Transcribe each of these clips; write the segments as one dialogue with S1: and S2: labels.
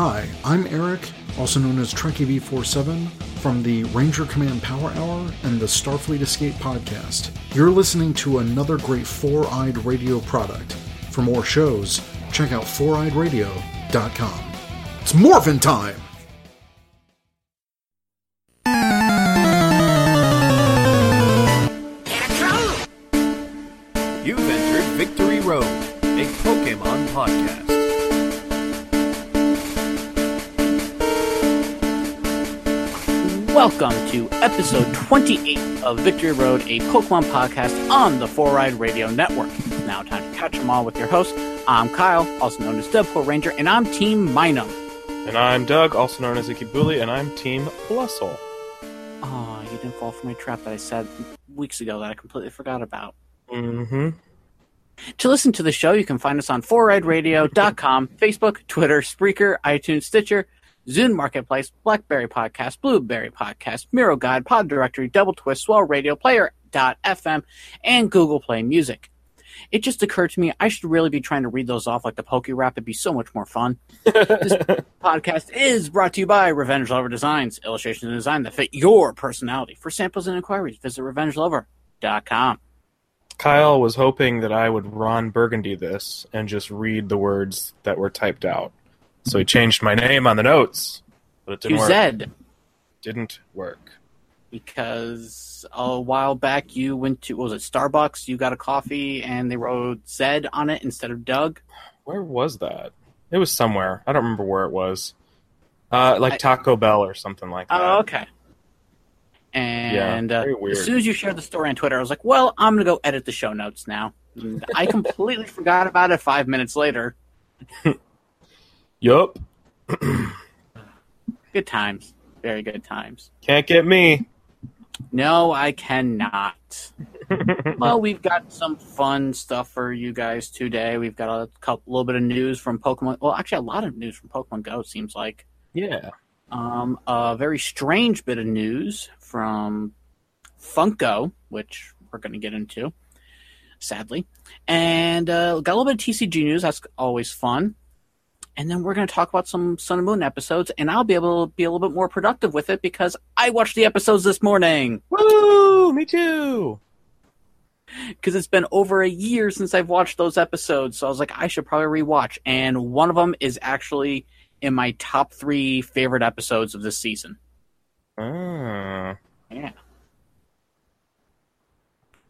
S1: Hi, I'm Eric, also known as Trekkie V47, from the Ranger Command Power Hour and the Starfleet Escape podcast. You're listening to another great Four Eyed Radio product. For more shows, check out foureyedradio.com. It's morphin' time!
S2: You've entered Victory Road, a Pokemon podcast.
S3: Welcome to episode 28 of Victory Road, a Pokemon podcast on the Four Eyed Radio Network. It's now time to catch them all with your host. I'm Kyle, also known as Deadpool Ranger, and I'm Team Minun.
S4: And I'm Doug, also known as Ikibuli, and I'm Team Plusle.
S3: Oh, you didn't fall for my trap that I said weeks ago that I completely forgot about.
S4: Mm-hmm.
S3: To listen to the show, you can find us on foureyedradio.com, Facebook, Twitter, Spreaker, iTunes, Stitcher, Zune Marketplace, Blackberry Podcast, Blueberry Podcast, Miro Guide, Pod Directory, Double Twist, Swell Radio, Player.fm, and Google Play Music. It just occurred to me I should really be trying to read those off like the Poke Rap. It'd be so much more fun. this podcast is brought to you by Revenge Lover Designs, illustrations and design that fit your personality. For samples and inquiries, visit revengelover.com.
S4: Kyle was hoping that I would Ron Burgundy this and just read the words that were typed out. So he changed my name on the notes, but it didn't
S3: To
S4: work.
S3: Zed.
S4: Didn't work.
S3: because a while back you went to what was it Starbucks? You got a coffee and they wrote Zed on it instead of Doug.
S4: Where was that? It was somewhere. I don't remember where it was. Uh, like
S3: I-
S4: Taco Bell or something like that.
S3: Oh, okay. And
S4: very
S3: uh, as soon as you shared the story on Twitter, I was like, "Well, I'm gonna go edit the show notes now." I completely forgot about it five minutes later.
S4: Yup.
S3: Good times, very good times.
S4: Can't get me.
S3: No, I cannot. well, we've got some fun stuff for you guys today. We've got a couple, little bit of news from Pokemon. Well, actually, a lot of news from Pokemon Go. It seems like.
S4: Yeah.
S3: Um, a very strange bit of news from Funko, which we're going to get into, sadly, and uh, got a little bit of TCG news. That's always fun. And then we're going to talk about some Sun and Moon episodes, and I'll be able to be a little bit more productive with it because I watched the episodes this morning.
S4: Woo! Me too.
S3: because it's been over a year since I've watched those episodes. So I was like, I should probably rewatch. And one of them is actually in my top three favorite episodes of this season.
S4: Ah.
S3: Yeah.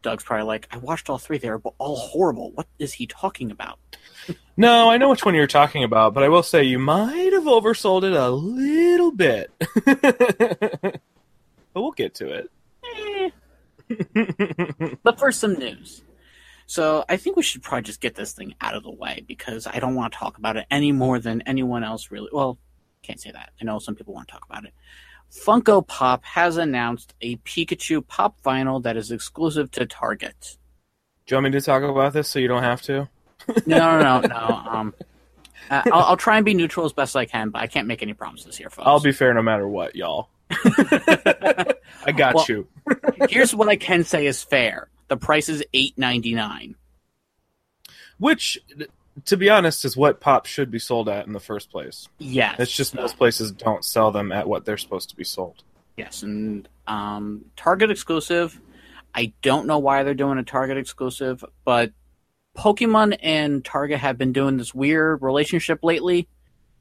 S3: Doug's probably like, I watched all three. They're all horrible. What is he talking about?
S4: No, I know which one you're talking about, but I will say you might have oversold it a little bit. but we'll get to it.
S3: Eh. But first, some news. So I think we should probably just get this thing out of the way because I don't want to talk about it any more than anyone else really. Well, can't say that. I know some people want to talk about it. Funko Pop has announced a Pikachu pop vinyl that is exclusive to Target.
S4: Do you want me to talk about this so you don't have to?
S3: No, no, no, no. Um, I'll, I'll try and be neutral as best I can, but I can't make any promises here, folks.
S4: I'll be fair no matter what, y'all. I got
S3: Well-
S4: you.
S3: Here's what I can say is fair. The price is eight ninety nine.
S4: Which, to be honest, is what pop should be sold at in the first place.
S3: Yes,
S4: It's just most places don't sell them at what they're supposed to be sold.
S3: Yes, and um, Target exclusive. I don't know why they're doing a Target exclusive, but Pokemon and Target have been doing this weird relationship lately in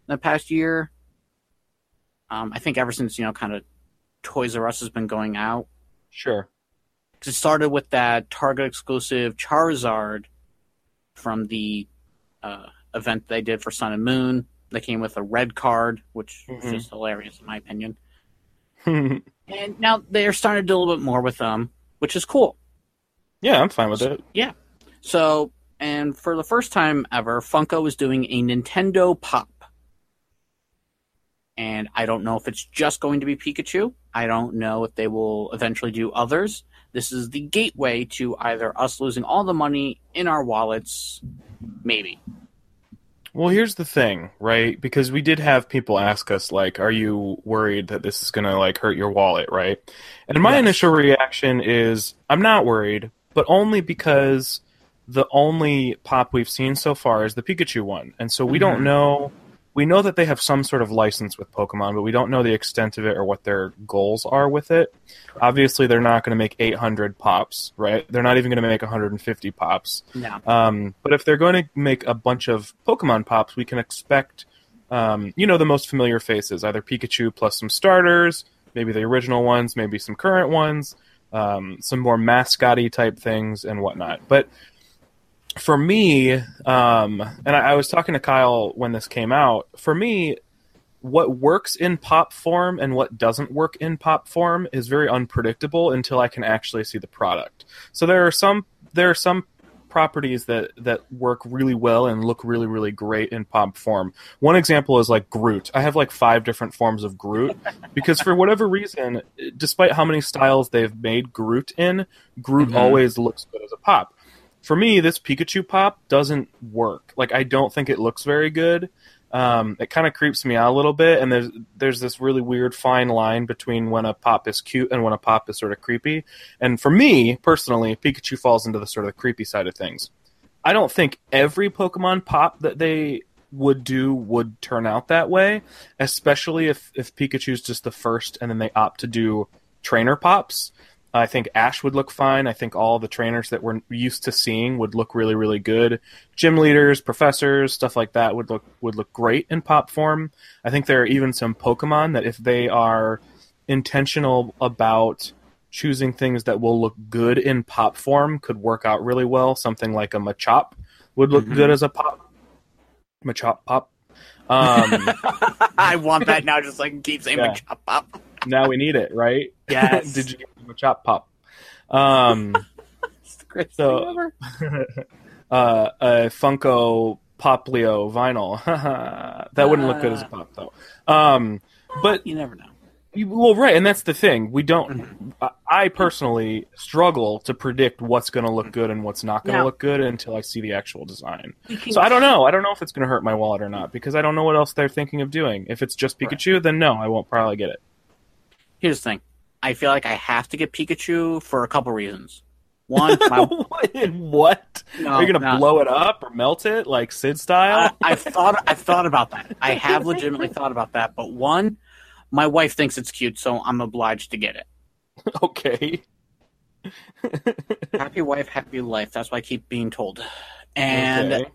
S3: the past year. Um, I think ever since you know, kind of Toys R Us has been going out.
S4: Sure.
S3: It started with that Target exclusive Charizard from the uh, event they did for Sun and Moon. They came with a red card, which was
S4: Mhm.
S3: just hilarious in my opinion. And now they're starting to do a little bit more with them, which is cool.
S4: yeah, I'm fine with it. Yeah.
S3: So, and for the first time ever, Funko is doing a Nintendo Pop. And I don't know if it's just going to be Pikachu. I don't know if they will eventually do others. This is the gateway to either us losing all the money in our wallets, maybe.
S4: Well, here's the thing, right? Because we did have people ask us, like, "Are you worried that this is gonna like hurt your wallet?" Right? And my
S3: Yes.
S4: initial reaction is, I'm not worried, but only because the only pop we've seen so far is the Pikachu one, and so we don't
S3: Mhm.
S4: know. We know that they have some sort of license with Pokemon, but we don't know the extent of it or what their goals are with it. Obviously, they're not going to make 800 pops, right? They're not even going to make 150 pops.
S3: No.
S4: Um, but if they're going to make a bunch of Pokemon pops, we can expect, um, you know, the most familiar faces, either Pikachu plus some starters, maybe the original ones, maybe some current ones, um, some more mascotty type things and whatnot. But for me, um, and I, I was talking to Kyle when this came out. For me, what works in pop form and what doesn't work in pop form is very unpredictable until I can actually see the product. So there are some there are some properties that that work really well and look really really great in pop form. One example is like Groot. I have like five different forms of Groot because for whatever reason, despite how many styles they've made Groot in, Groot
S3: Mhm.
S4: always looks good as a pop. For me, this Pikachu pop doesn't work. Like I don't think it looks very good. Um, it kind of creeps me out a little bit, and there's there's this really weird fine line between when a pop is cute and when a pop is sort of creepy. And for me personally, Pikachu falls into the sort of creepy side of things. I don't think every Pokemon pop that they would do would turn out that way, especially if if Pikachu's just the first and then they opt to do trainer pops. I think Ash would look fine. I think all the trainers that we're used to seeing would look really, really good. Gym leaders, professors, stuff like that would look would look great in pop form. I think there are even some Pokemon that if they are intentional about choosing things that will look good in pop form could work out really well. Something like a Machop would look
S3: Mhm.
S4: good as a pop. Machop pop. Um,
S3: I want that now, just so I can keep saying
S4: Yeah.
S3: Machop Pop.
S4: now we need it, right?
S3: Yes.
S4: Did you get chop pop? Um,
S3: It's the greatest
S4: So- uh, a Funko Poplio vinyl. that wouldn't look good as a pop though. Um, but
S3: You never know.
S4: you- well, right, and that's the thing. We don't. I- I personally struggle to predict what's going to look good and what's not going to
S3: Now-
S4: look good until I see the actual design. So I don't know. I don't know if it's going to hurt my wallet or not because I don't know what else they're thinking of doing. If it's just Pikachu, then no, I won't probably get it.
S3: Here's the thing. I feel like I have to get Pikachu for a couple reasons. One, my,
S4: what?
S3: no,
S4: Are you going to
S3: no.
S4: blow it up or melt it like Sid style?
S3: I, I've thought I've thought about that. I have legitimately thought about that. But one, my wife thinks it's cute, so I'm obliged to get it.
S4: okay.
S3: Happy wife, happy life. That's what I keep being told. And
S4: Okay.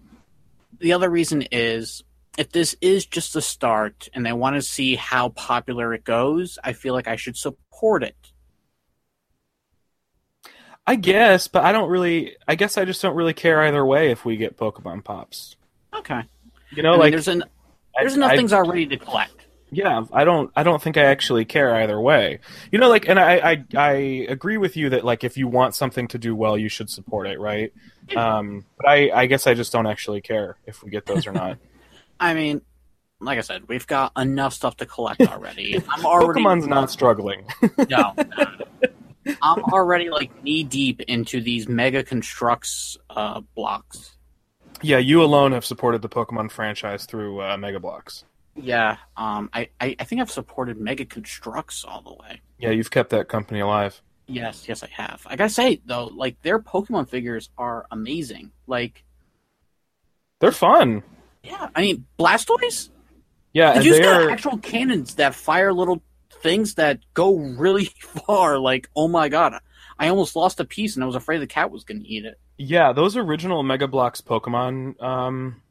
S3: the other reason is if this is just a start and they want to see how popular it goes, I feel like I should support it.
S4: I guess, but I don't really. I guess I just don't really care either way if we get Pokemon pops.
S3: Okay.
S4: You know,
S3: I mean,
S4: like
S3: there's an
S4: I-
S3: there's enough
S4: I-
S3: things already to collect.
S4: Yeah, I don't. I don't think I actually care either way. You know, like, and I, I, I agree with you that like if you want something to do well, you should support it, right? Um, but I, I guess I just don't actually care if we get those or not.
S3: I mean, like I said, we've got enough stuff to collect already. I'm already
S4: Pokemon's not struggling.
S3: no, no, no. I'm already like knee deep into these Mega Construx uh, blocks.
S4: yeah, you alone have supported the Pokemon franchise through uh, Mega Bloks.
S3: Yeah, um, I, I, I think I've supported Mega Construx all the way.
S4: Yeah, you've kept that company alive.
S3: Yes, yes, I have. I gotta say though, like their Pokemon figures are amazing. Like,
S4: They're fun.
S3: Yeah, I mean Blastoise.
S4: Yeah,
S3: Did
S4: and
S3: you
S4: they
S3: got
S4: are.
S3: actual cannons that fire little things that go really far? Like, oh my god, I almost lost a piece and I was afraid the cat was gonna eat it.
S4: Yeah, those original Mega Bloks Pokemon um,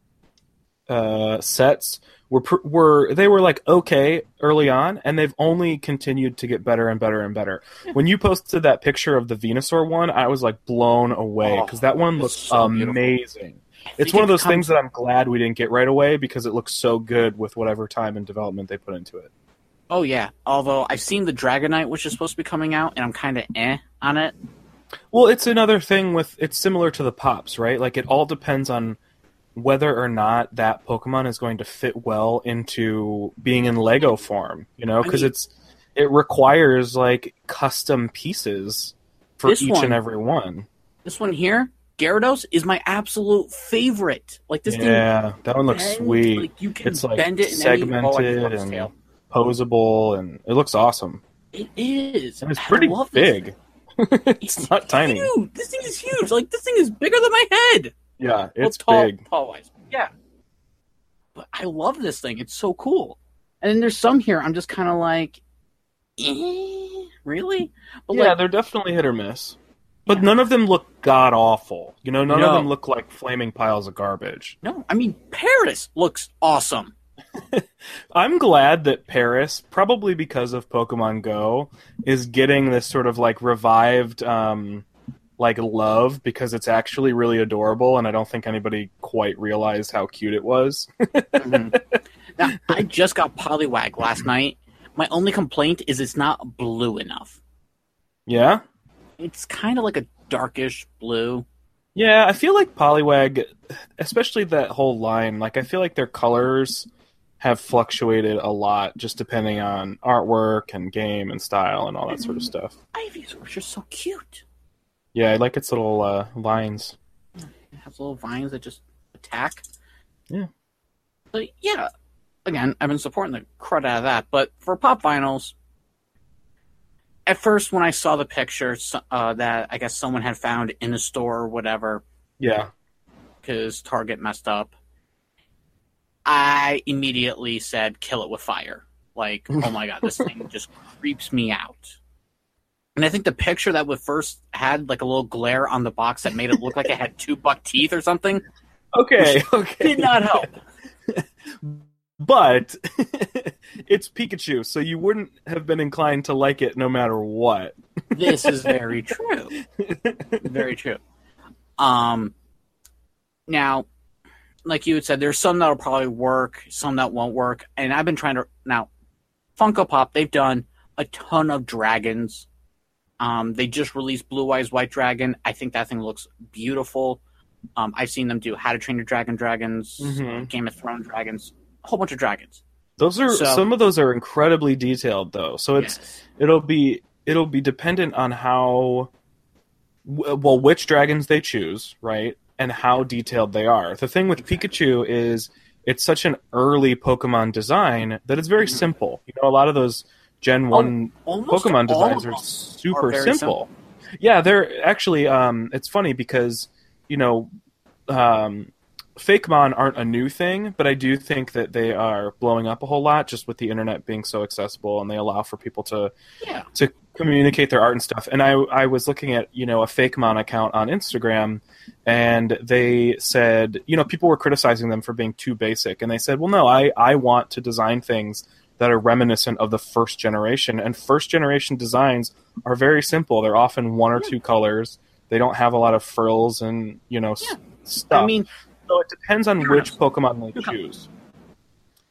S4: uh, sets were pr- were they were like okay early on, and they've only continued to get better and better and better. When you posted that picture of the Venusaur one, I was like blown away
S3: Oh,
S4: because that one looks
S3: so
S4: amazing.
S3: I
S4: It's one of those things that I'm glad we didn't get right away because it looks so good with whatever time and development they put into it.
S3: Oh yeah. Although I've seen the Dragonite, which is supposed to be coming out, and I'm kind of eh on it.
S4: Well, it's another thing with it's similar to the pops, right? Like it all depends on whether or not that Pokemon is going to fit well into being in Lego form, you know,
S3: I
S4: because
S3: mean-
S4: it's it requires like custom pieces for each
S3: one-
S4: and every one.
S3: This one here, Gyarados, is my absolute favorite. Like this
S4: yeah, that one looks
S3: bends,
S4: sweet,
S3: Like you can
S4: It's, like,
S3: bend it in any- oh,
S4: segmented and- posable, and it looks awesome.
S3: It is.
S4: And it's pretty big.
S3: thing.
S4: it's not tiny.
S3: This thing is huge. Like this thing is bigger than my head.
S4: Yeah,
S3: Well,
S4: it's
S3: tall,
S4: big.
S3: tall wise. Yeah. but I love this thing. It's so cool. And then there's some here I'm just kind of like, eh, really? But
S4: yeah,
S3: like,
S4: they're definitely hit or miss. But
S3: Yeah.
S4: none of them look god awful. You know, none
S3: No.
S4: of them look like flaming piles of garbage.
S3: no, I mean Paras looks awesome.
S4: I'm glad that Paras, probably because of Pokemon Go, is getting this sort of like revived um like love because it's actually really adorable and I don't think anybody quite realized how cute it was.
S3: Mhm. now, I just got Poliwag last night. My only complaint is it's not blue enough.
S4: yeah?
S3: It's kind of like a darkish blue.
S4: Yeah, I feel like Poliwag, especially that whole line, like I feel like their colors have fluctuated a lot just depending on artwork and game and style and all that sort of stuff.
S3: Ivy's is just so cute.
S4: Yeah, I like its little uh, lines.
S3: It has little vines that just attack.
S4: Yeah.
S3: But yeah, again, I've been supporting the crud out of that. But for pop vinyls, at first when I saw the picture uh, that I guess someone had found in a store or whatever
S4: Yeah.
S3: because Target messed up, I immediately said, "Kill it with fire!" Like, oh my god, this thing just creeps me out. And I think the picture that was first had like a little glare on the box that made it look like it had two buck teeth or something
S4: Okay, okay.
S3: did not help.
S4: But it's Pikachu, so you wouldn't have been inclined to like it no matter what.
S3: This is very true. Very true. Um, now, like you had said, there's some that'll probably work, some that won't work, and I've been trying to now. Funko Pop, they've done a ton of dragons. Um, they just released Blue Eyes White Dragon. I think that thing looks beautiful. Um, I've seen them do How to Train Your Dragon dragons,
S4: Mhm.
S3: Game of Thrones dragons, a whole bunch of dragons.
S4: Those are
S3: So-
S4: some of those are incredibly detailed though. So it's
S3: Yes.
S4: it'll be it'll be dependent on how well which dragons they choose, right? And how detailed they are. The thing with Pikachu is it's such an early Pokemon design that it's very
S3: Mhm.
S4: simple. You know, a lot of those Gen
S3: Oh,
S4: 1
S3: Almost
S4: Pokemon designs are super
S3: very
S4: simple. Yeah, they're actually um it's funny because, you know, um Fakemon aren't a new thing, but I do think that they are blowing up a whole lot just with the internet being so accessible and they allow for people to
S3: Yeah.
S4: to communicate their art and stuff. And I I was looking at, you know, a Fakemon account on Instagram and they said, you know, people were criticizing them for being too basic and they said, "Well, no, I I want to design things that are reminiscent of the first generation and first generation designs are very simple. They're often one or two colors. They don't have a lot of frills and, you know,
S3: Yeah.
S4: stuff.
S3: I mean,
S4: So it depends on which Pokemon they choose.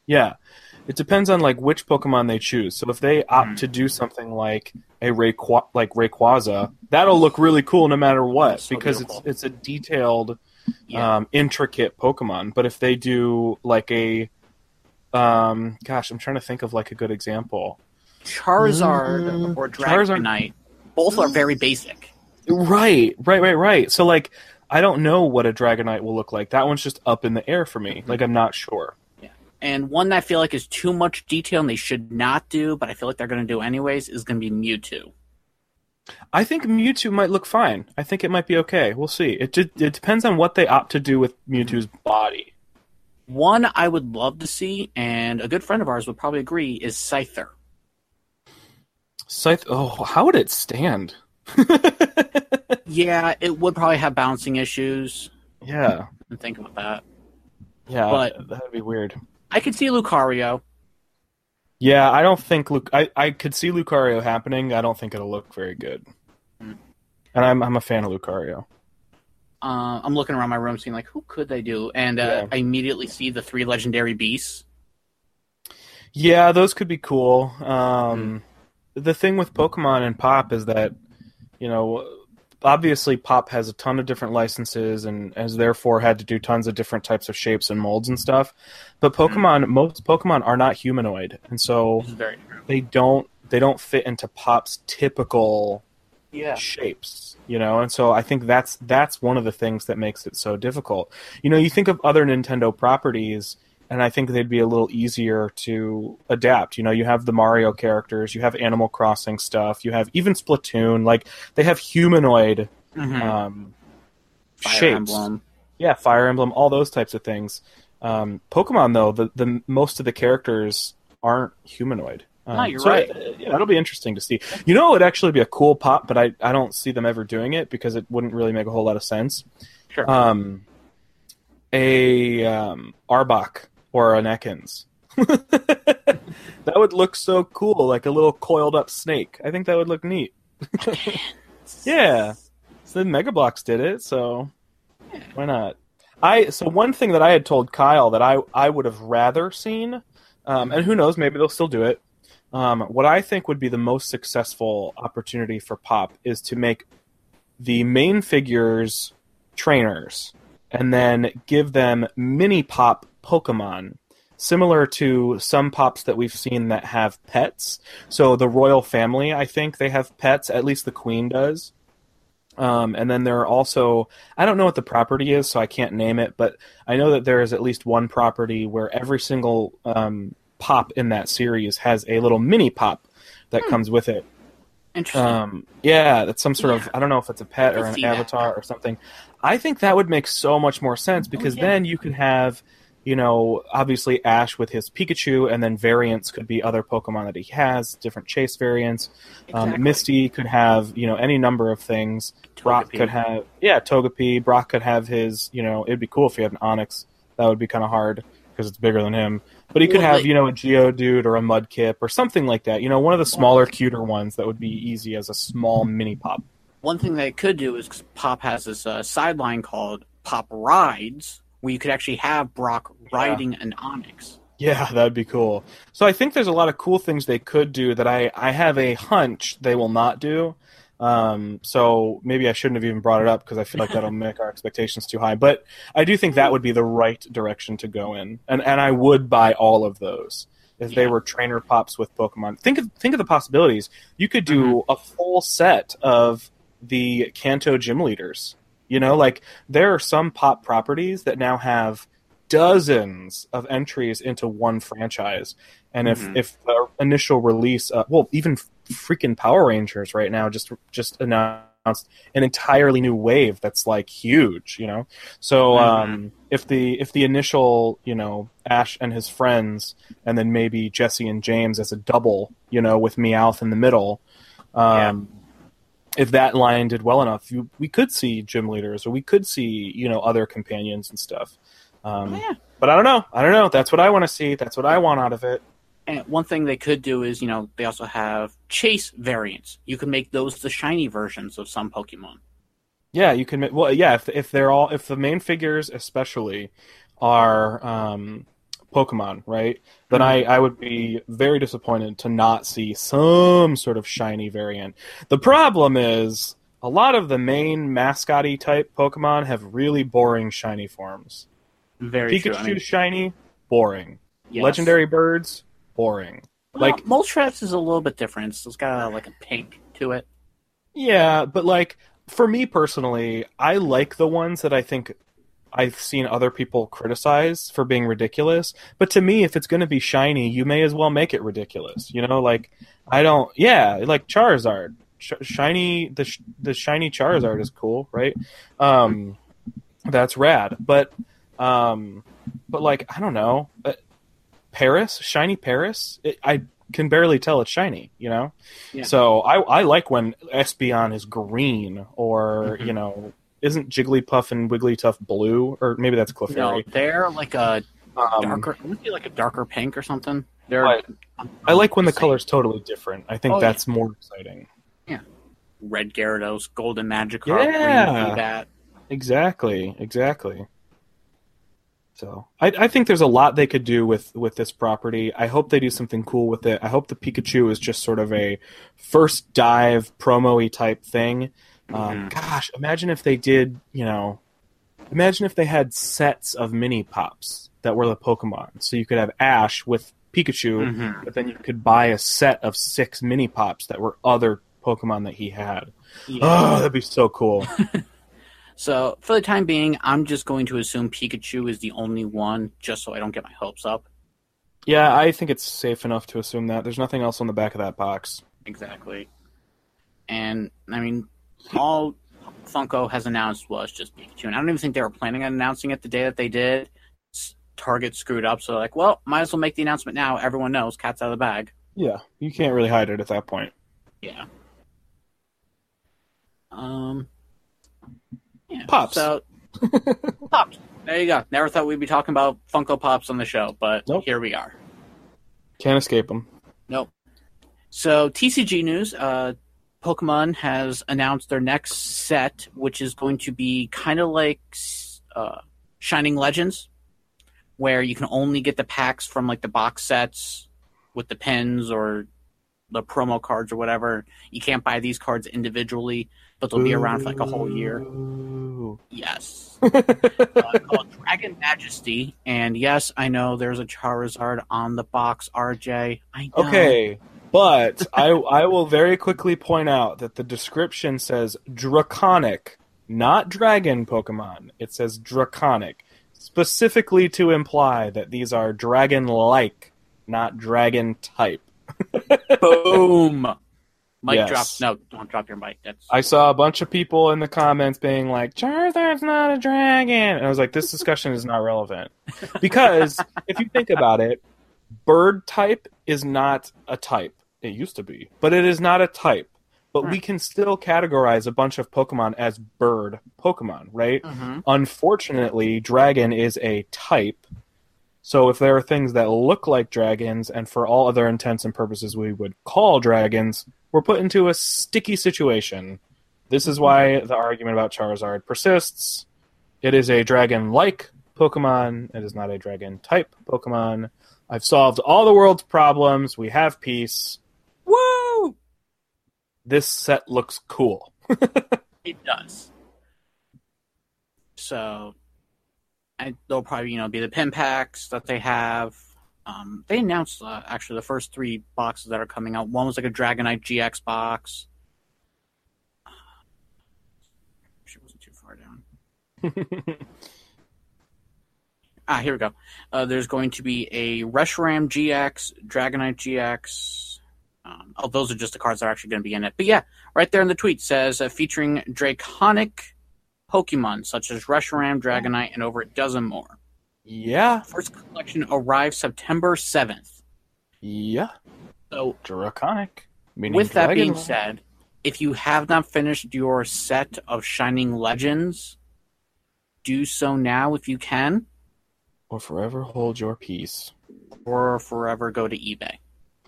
S4: Yeah, it depends on like which Pokemon they choose. So if they opt
S3: Mhm.
S4: to do something like a Rayqu- like Rayquaza, that'll look really cool no matter what
S3: So
S4: because
S3: beautiful.
S4: it's it's a detailed,
S3: Yeah.
S4: um, intricate Pokemon. But if they do like a, um, gosh, I'm trying to think of like a good example.
S3: Charizard
S4: Mm,
S3: or
S4: Charizard-
S3: Dragonite, both are very basic.
S4: Right, right, right, right. So like, I don't know what a Dragonite will look like. That one's just up in the air for me. Mm-hmm. Like I'm not sure. Yeah.
S3: And one that I feel like is too much detail and they should not do, but I feel like they're going to do anyways, is going to be Mewtwo.
S4: I think Mewtwo might look fine. I think it might be okay. We'll see. It ju- it depends on what they opt to do with Mewtwo's body.
S3: One I would love to see, and a good friend of ours would probably agree, is Scyther.
S4: Scythe. Oh, how would it stand?
S3: Yeah, it would probably have bouncing issues.
S4: yeah,
S3: And think about that.
S4: yeah.
S3: But-
S4: that'd be weird.
S3: I could see Lucario.
S4: Yeah, I don't think Luke. I I could see Lucario happening. I don't think it'll look very good.
S3: Mm.
S4: And I'm I'm a fan of Lucario.
S3: Uh, I'm looking around my room, seeing like who could they do, and uh,
S4: Yeah.
S3: I immediately see the three legendary beasts.
S4: Yeah, those could be cool. Um, The thing with Pokemon and Pop is that, you know, obviously Pop has a ton of different licenses and has therefore had to do tons of different types of shapes and molds and stuff. But mm-hmm. Pokemon, most Pokemon are not humanoid, and so
S3: This is very true.
S4: they don't they don't fit into Pop's typical
S3: Yeah.
S4: shapes you know and so i think that's that's one of the things that makes it so difficult you know you think of other nintendo properties and i think they'd be a little easier to adapt you know you have the mario characters you have animal crossing stuff you have even splatoon like they have humanoid
S3: Mhm.
S4: um
S3: Fire
S4: shapes
S3: Emblem.
S4: yeah fire emblem all those types of things Um, Pokemon though, the the most of the characters aren't humanoid. Um,
S3: No, you're
S4: so
S3: right.
S4: I- yeah, that'll be interesting to see. You know, it would actually be a cool pop, but I I don't see them ever doing it because it wouldn't really make a whole lot of sense.
S3: Sure.
S4: Um, a um, Arbok or an Ekans. that would look so cool, like a little coiled up snake. I think that would look neat. yeah. So then Mega Bloks did it, so why not? I so one thing that I had told Kyle that I I would have rather seen, um, and who knows, maybe they'll still do it. Um, what I think would be the most successful opportunity for Pop is to make the main figures trainers, and then give them mini Pop Pokemon, similar to some Pops that we've seen that have pets. So the royal family, I think they have pets. At least the Queen does. Um, and then there are also I don't know what the property is, so I can't name it, but I know that there is at least one property where every single um, pop in that series has a little mini pop that
S3: Hmm.
S4: comes with it.
S3: Interesting.
S4: Um, yeah, that's some sort of I don't know if it's a pet or an
S3: see that.
S4: avatar or something. I think that would make so much more sense because
S3: Oh, yeah.
S4: then you could have, you know, obviously Ash with his Pikachu, and then variants could be other Pokemon that he has, different chase variants. Um, Misty could have, you know, any number of things. Brock could have, yeah, Togepi. Brock could have his, you know, it'd be cool if he had an Onix. That would be kind of hard because it's bigger than him. But he could
S3: Well,
S4: have,
S3: like-
S4: you know, a Geodude or a Mudkip or something like that. You know, one of the smaller, cuter ones that would be easy as a small mini pop.
S3: One thing they could do is 'cause Pop has this uh, sideline called Pop Rides, where you could actually have Brock riding an Onix.
S4: Yeah, that'd be cool. So I think there's a lot of cool things they could do that I, I have a hunch they will not do. Um, so maybe I shouldn't have even brought it up because I feel like that'll make our expectations too high. But I do think that would be the right direction to go in, and and I would buy all of those if they were trainer pops with Pokemon. Think of think of the possibilities. You could do a full set of the Kanto gym leaders. You know, like there are some pop properties that now have dozens of entries into one franchise. And if
S3: Mhm.
S4: if the initial release, uh, well, even freaking Power Rangers right now just just announced an entirely new wave that's like huge, you know. So um, if the if the initial, you know, Ash and his friends, and then maybe Jessie and James as a double, you know, with Meowth in the middle. Um, If that line did well enough, you, we could see gym leaders, or we could see, you know, other companions and stuff. Um,
S3: Oh, yeah.
S4: But I don't know. I don't know. That's what I want to see. That's what I want out of it.
S3: And one thing they could do is, you know, they also have chase variants. You can make those the shiny versions of some Pokemon.
S4: Yeah, you can. Well, yeah. If if they're all, if the main figures especially are um, Pokemon, right? Then I I would be very disappointed to not see some sort of shiny variant. The problem is a lot of the main mascotty type Pokemon have really boring shiny forms.
S3: Very
S4: Pikachu
S3: true. I mean,
S4: shiny, boring.
S3: yes.
S4: Legendary birds, boring.
S3: Well,
S4: like-
S3: Moltres is a little bit different. It's got a, like a pink to it.
S4: Yeah, but like for me personally, I like the ones that I think I've seen other people criticize for being ridiculous. But to me, if it's going to be shiny, you may as well make it ridiculous. You know, like I don't. Yeah, like Charizard, Sh- shiny. The sh- the shiny Charizard is cool, right? Um, that's rad. But um, but like I don't know, uh, Paras, shiny Paras. It, I can barely tell it's shiny. You know.
S3: Yeah.
S4: So I I like when Espeon is green or
S3: Mhm.
S4: you know isn't Jigglypuff and Wigglytuff blue or maybe that's
S3: No,
S4: Clefairy.
S3: they're like a
S4: Um,
S3: darker, be like a darker pink or something. They're
S4: Right. I like when the color's totally different. I think
S3: Oh, yeah.
S4: that's more exciting. Yeah.
S3: Red Gyarados, golden Magikarp,
S4: Yeah.
S3: green.
S4: Exactly, exactly. So I, I think there's a lot they could do with with this property. I hope they do something cool with it. I hope the Pikachu is just sort of a first dive promo-y type thing. Um,
S3: Mhm.
S4: Gosh, imagine if they did, you know, imagine if they had sets of mini pops that were the Pokemon. So you could have Ash with Pikachu,
S3: Mhm.
S4: but then you could buy a set of six mini pops that were other Pokemon that he had.
S3: Yeah.
S4: Oh, that'd be so cool.
S3: So for the time being, I'm just going to assume Pikachu is the only one, just so I don't get my hopes up.
S4: Yeah, I think it's safe enough to assume that. There's nothing else on the back of that box.
S3: Exactly. And I mean, all Funko has announced was just Pikachu, and I don't even think they were planning on announcing it the day that they did. Target screwed up, so like, well, might as well make the announcement now. Everyone knows, cat's out of the bag.
S4: Yeah, you can't really hide it at that point.
S3: Yeah. Um. Yeah.
S4: Pops.
S3: So, pops. There you go. Never thought we'd be talking about Funko Pops on the show, but
S4: Nope.
S3: here we are.
S4: Can't escape them.
S3: Nope. So TCG news. Uh, Pokemon has announced their next set, which is going to be kind of like uh, Shining Legends, where you can only get the packs from like the box sets with the pins or the promo cards or whatever. You can't buy these cards individually, but they'll be around for like a whole year. Yes. uh, called Dragon Majesty, and yes, I know there's a Charizard on the box. RJ, I know.
S4: Okay, but I I will very quickly point out that the description says draconic, not dragon Pokemon. It says draconic, specifically to imply that these are dragon-like, not dragon type.
S3: Boom. Mic
S4: Yes.
S3: drop. No, don't drop your mic. That's
S4: I saw a bunch of people in the comments being like, Charizard's not a dragon. And I was like, this discussion is not relevant. Because if you think about it, bird type is not a type. It used to be, but it is not a type. But we can still categorize a bunch of Pokemon as bird Pokemon, right?
S3: Mhm.
S4: Unfortunately, dragon is a type. So if there are things that look like dragons, and for all other intents and purposes we would call dragons, we're put into a sticky situation. This is why the argument about Charizard persists. It is a dragon like Pokemon, it is not a dragon type Pokemon. I've solved all the world's problems. We have peace.
S3: Woo!
S4: This set looks cool.
S3: It does. So, I, they'll probably you know be the pin packs that they have. Um, they announced uh, actually the first three boxes that are coming out. One was like a Dragonite GX box. She wasn't too far down. Ah, here we go. Uh, there's going to be a Reshiram GX, Dragonite GX. Um, oh, those are just the cards that are actually going to be in it. But yeah, right there in the tweet says uh, featuring Draconic Pokemon such as Reshiram, Dragonite, and over a dozen more.
S4: Yeah,
S3: First collection arrives September 7th.
S4: yeah.
S3: So,
S4: Draconic. Meaning
S3: with that being said, if you have not finished your set of Shining Legends, do so now if you can,
S4: or forever hold your peace.
S3: or forever go to eBay.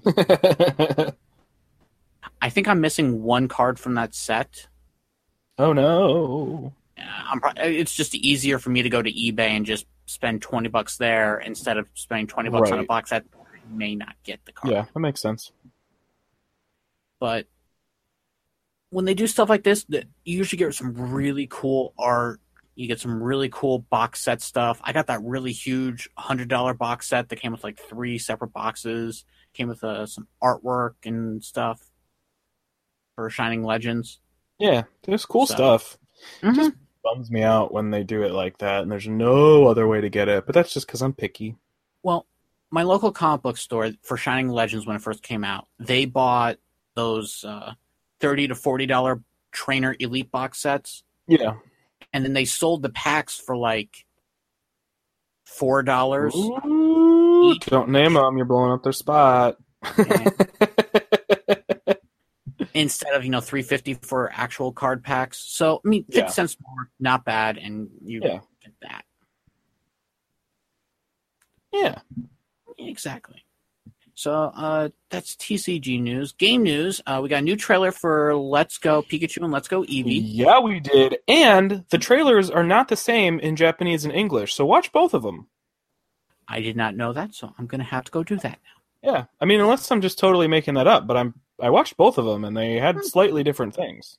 S3: I think I'm missing one card from that set.
S4: oh no.
S3: I'm pro- it's just easier for me to go to eBay and just spend 20 bucks there instead of spending 20 bucks on a box that may not get the card.
S4: Yeah, that makes sense.
S3: But when they do stuff like this, that you usually get some really cool art. You get some really cool box set stuff. I got that really huge hundred dollar box set that came with like three separate boxes. Came with uh, some artwork and stuff for Shining Legends.
S4: Yeah, there's cool
S3: So-
S4: stuff.
S3: Mhm.
S4: Just bums me out when they do it like that, and there's no other way to get it. But that's just because I'm picky.
S3: Well, my local comic book store for Shining Legends when it first came out, they bought those uh, thirty to forty dollar trainer elite box sets,
S4: Yeah.
S3: and then they sold the packs for like four dollars.
S4: Don't name them. You're blowing up their spot.
S3: Instead of you know 350 for actual card packs so i mean 50
S4: Yeah.
S3: cents more not bad and you
S4: Yeah.
S3: get that
S4: yeah.
S3: exactly so uh that's tcg news game news uh we got a new trailer for let's go pikachu and let's go eevee
S4: Yeah, we did. And the trailers are not the same in Japanese and English, so watch both of them.
S3: i did not know that so i'm gonna have to go do that now
S4: Yeah, I mean, unless I'm just totally making that up, but I'm I watched both of them and they had slightly different things.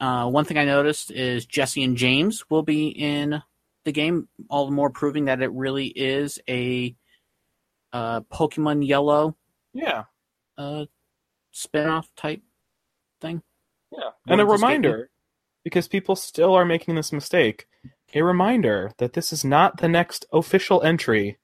S3: uh one thing i noticed is jessie and james will be in the game all the more proving that it really is a uh pokemon yellow
S4: Yeah,
S3: uh spin-off type thing
S4: yeah. And a
S3: Words escape me.
S4: reminder, because people still are making this mistake. A reminder that this is not the next official entry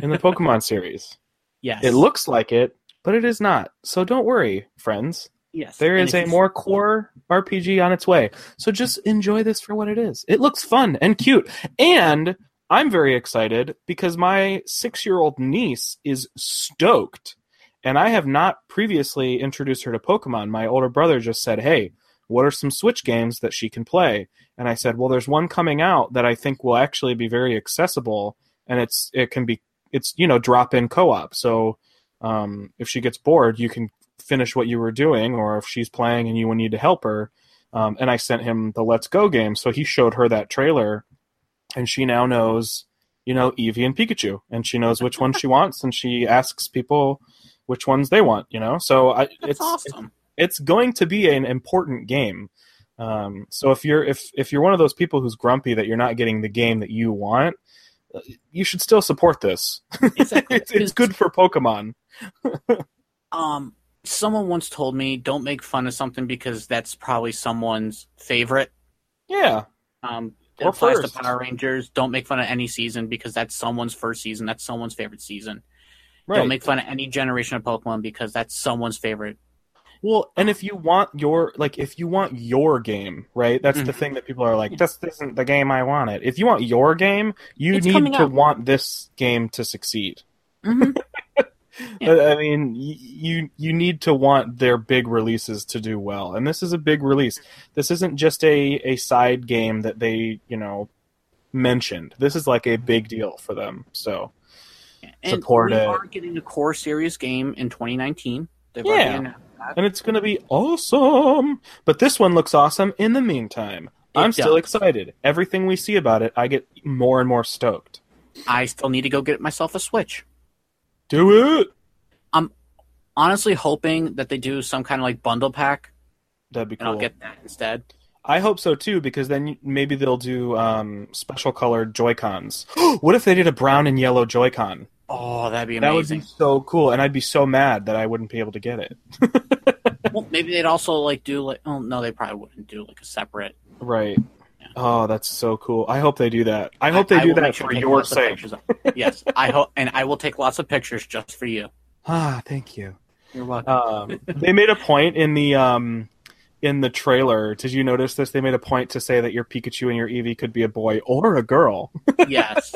S4: in the Pokemon series.
S3: yes
S4: It looks like it, but it is not. So don't worry, friends.
S3: yes
S4: There is a more core RPG on its way. So just enjoy this for what it is. It looks fun and cute. And I'm very excited because my six year old niece is stoked. And I have not previously introduced her to Pokemon. My older brother just said, Hey, what are some Switch games that she can play? And I said, Well, there's one coming out that I think will actually be very accessible and it's it can be it's you know drop in co op. So um, if she gets bored, you can finish what you were doing, or if she's playing and you would need to help her. Um, and I sent him the Let's Go game, so he showed her that trailer, and she now knows, you know, Eevee and Pikachu, and she knows which one she wants, and she asks people which ones they want. You know, so I, it's
S3: awesome.
S4: it's going to be an important game. Um, so if you're if if you're one of those people who's grumpy that you're not getting the game that you want, you should still support this.
S3: Exactly.
S4: it's, it's good for Pokemon.
S3: Um, someone once told me, "Don't make fun of something because that's probably someone's favorite."
S4: Yeah,
S3: Um, it
S4: Or
S3: applies
S4: first.
S3: to Power Rangers. Don't make fun of any season because that's someone's first season. That's someone's favorite season.
S4: right.
S3: Don't make fun of any generation of Pokemon because that's someone's favorite.
S4: Well, and if you want your like, if you want your game, right? That's the
S3: Mhm.
S4: thing that people are like, "This isn't the game I wanted." If you want your game, you
S3: It's
S4: need to
S3: out.
S4: want this game to succeed.
S3: Mhm. Yeah.
S4: I mean, you you need to want their big releases to do well, and this is a big release. This isn't just a a side game that they you know mentioned. This is like a big deal for them. So
S3: And
S4: Support
S3: we
S4: it.
S3: are getting a core series game in 2019. They've
S4: Yeah. And it's going to be awesome. But this one looks awesome in the meantime.
S3: It
S4: I'm still excited. Everything we see about it, I get more and more stoked.
S3: I still need to go get myself a Switch.
S4: Do it.
S3: I'm honestly, hoping that they do some kind of like bundle pack,
S4: That'd be
S3: and I'll get that instead.
S4: I hope so too, because then maybe they'll do um, special colored Joy Cons. what if they did a brown and yellow Joy Con?
S3: Oh, that'd be amazing.
S4: That would be so cool, and I'd be so mad that I wouldn't be able to get it.
S3: well, maybe they'd also like do like. Oh no, they probably wouldn't do like a separate.
S4: Right. Oh, that's so cool. I hope they do that. I hope they
S3: I
S4: do that
S3: sure
S4: for your sake.
S3: yes, I hope, and I will take lots of pictures just for you.
S4: Ah, thank you.
S3: You're welcome.
S4: Um, they made a point in the um, in the trailer. Did you notice this? They made a point to say that your Pikachu and your Eevee could be a boy or a girl,
S3: yes,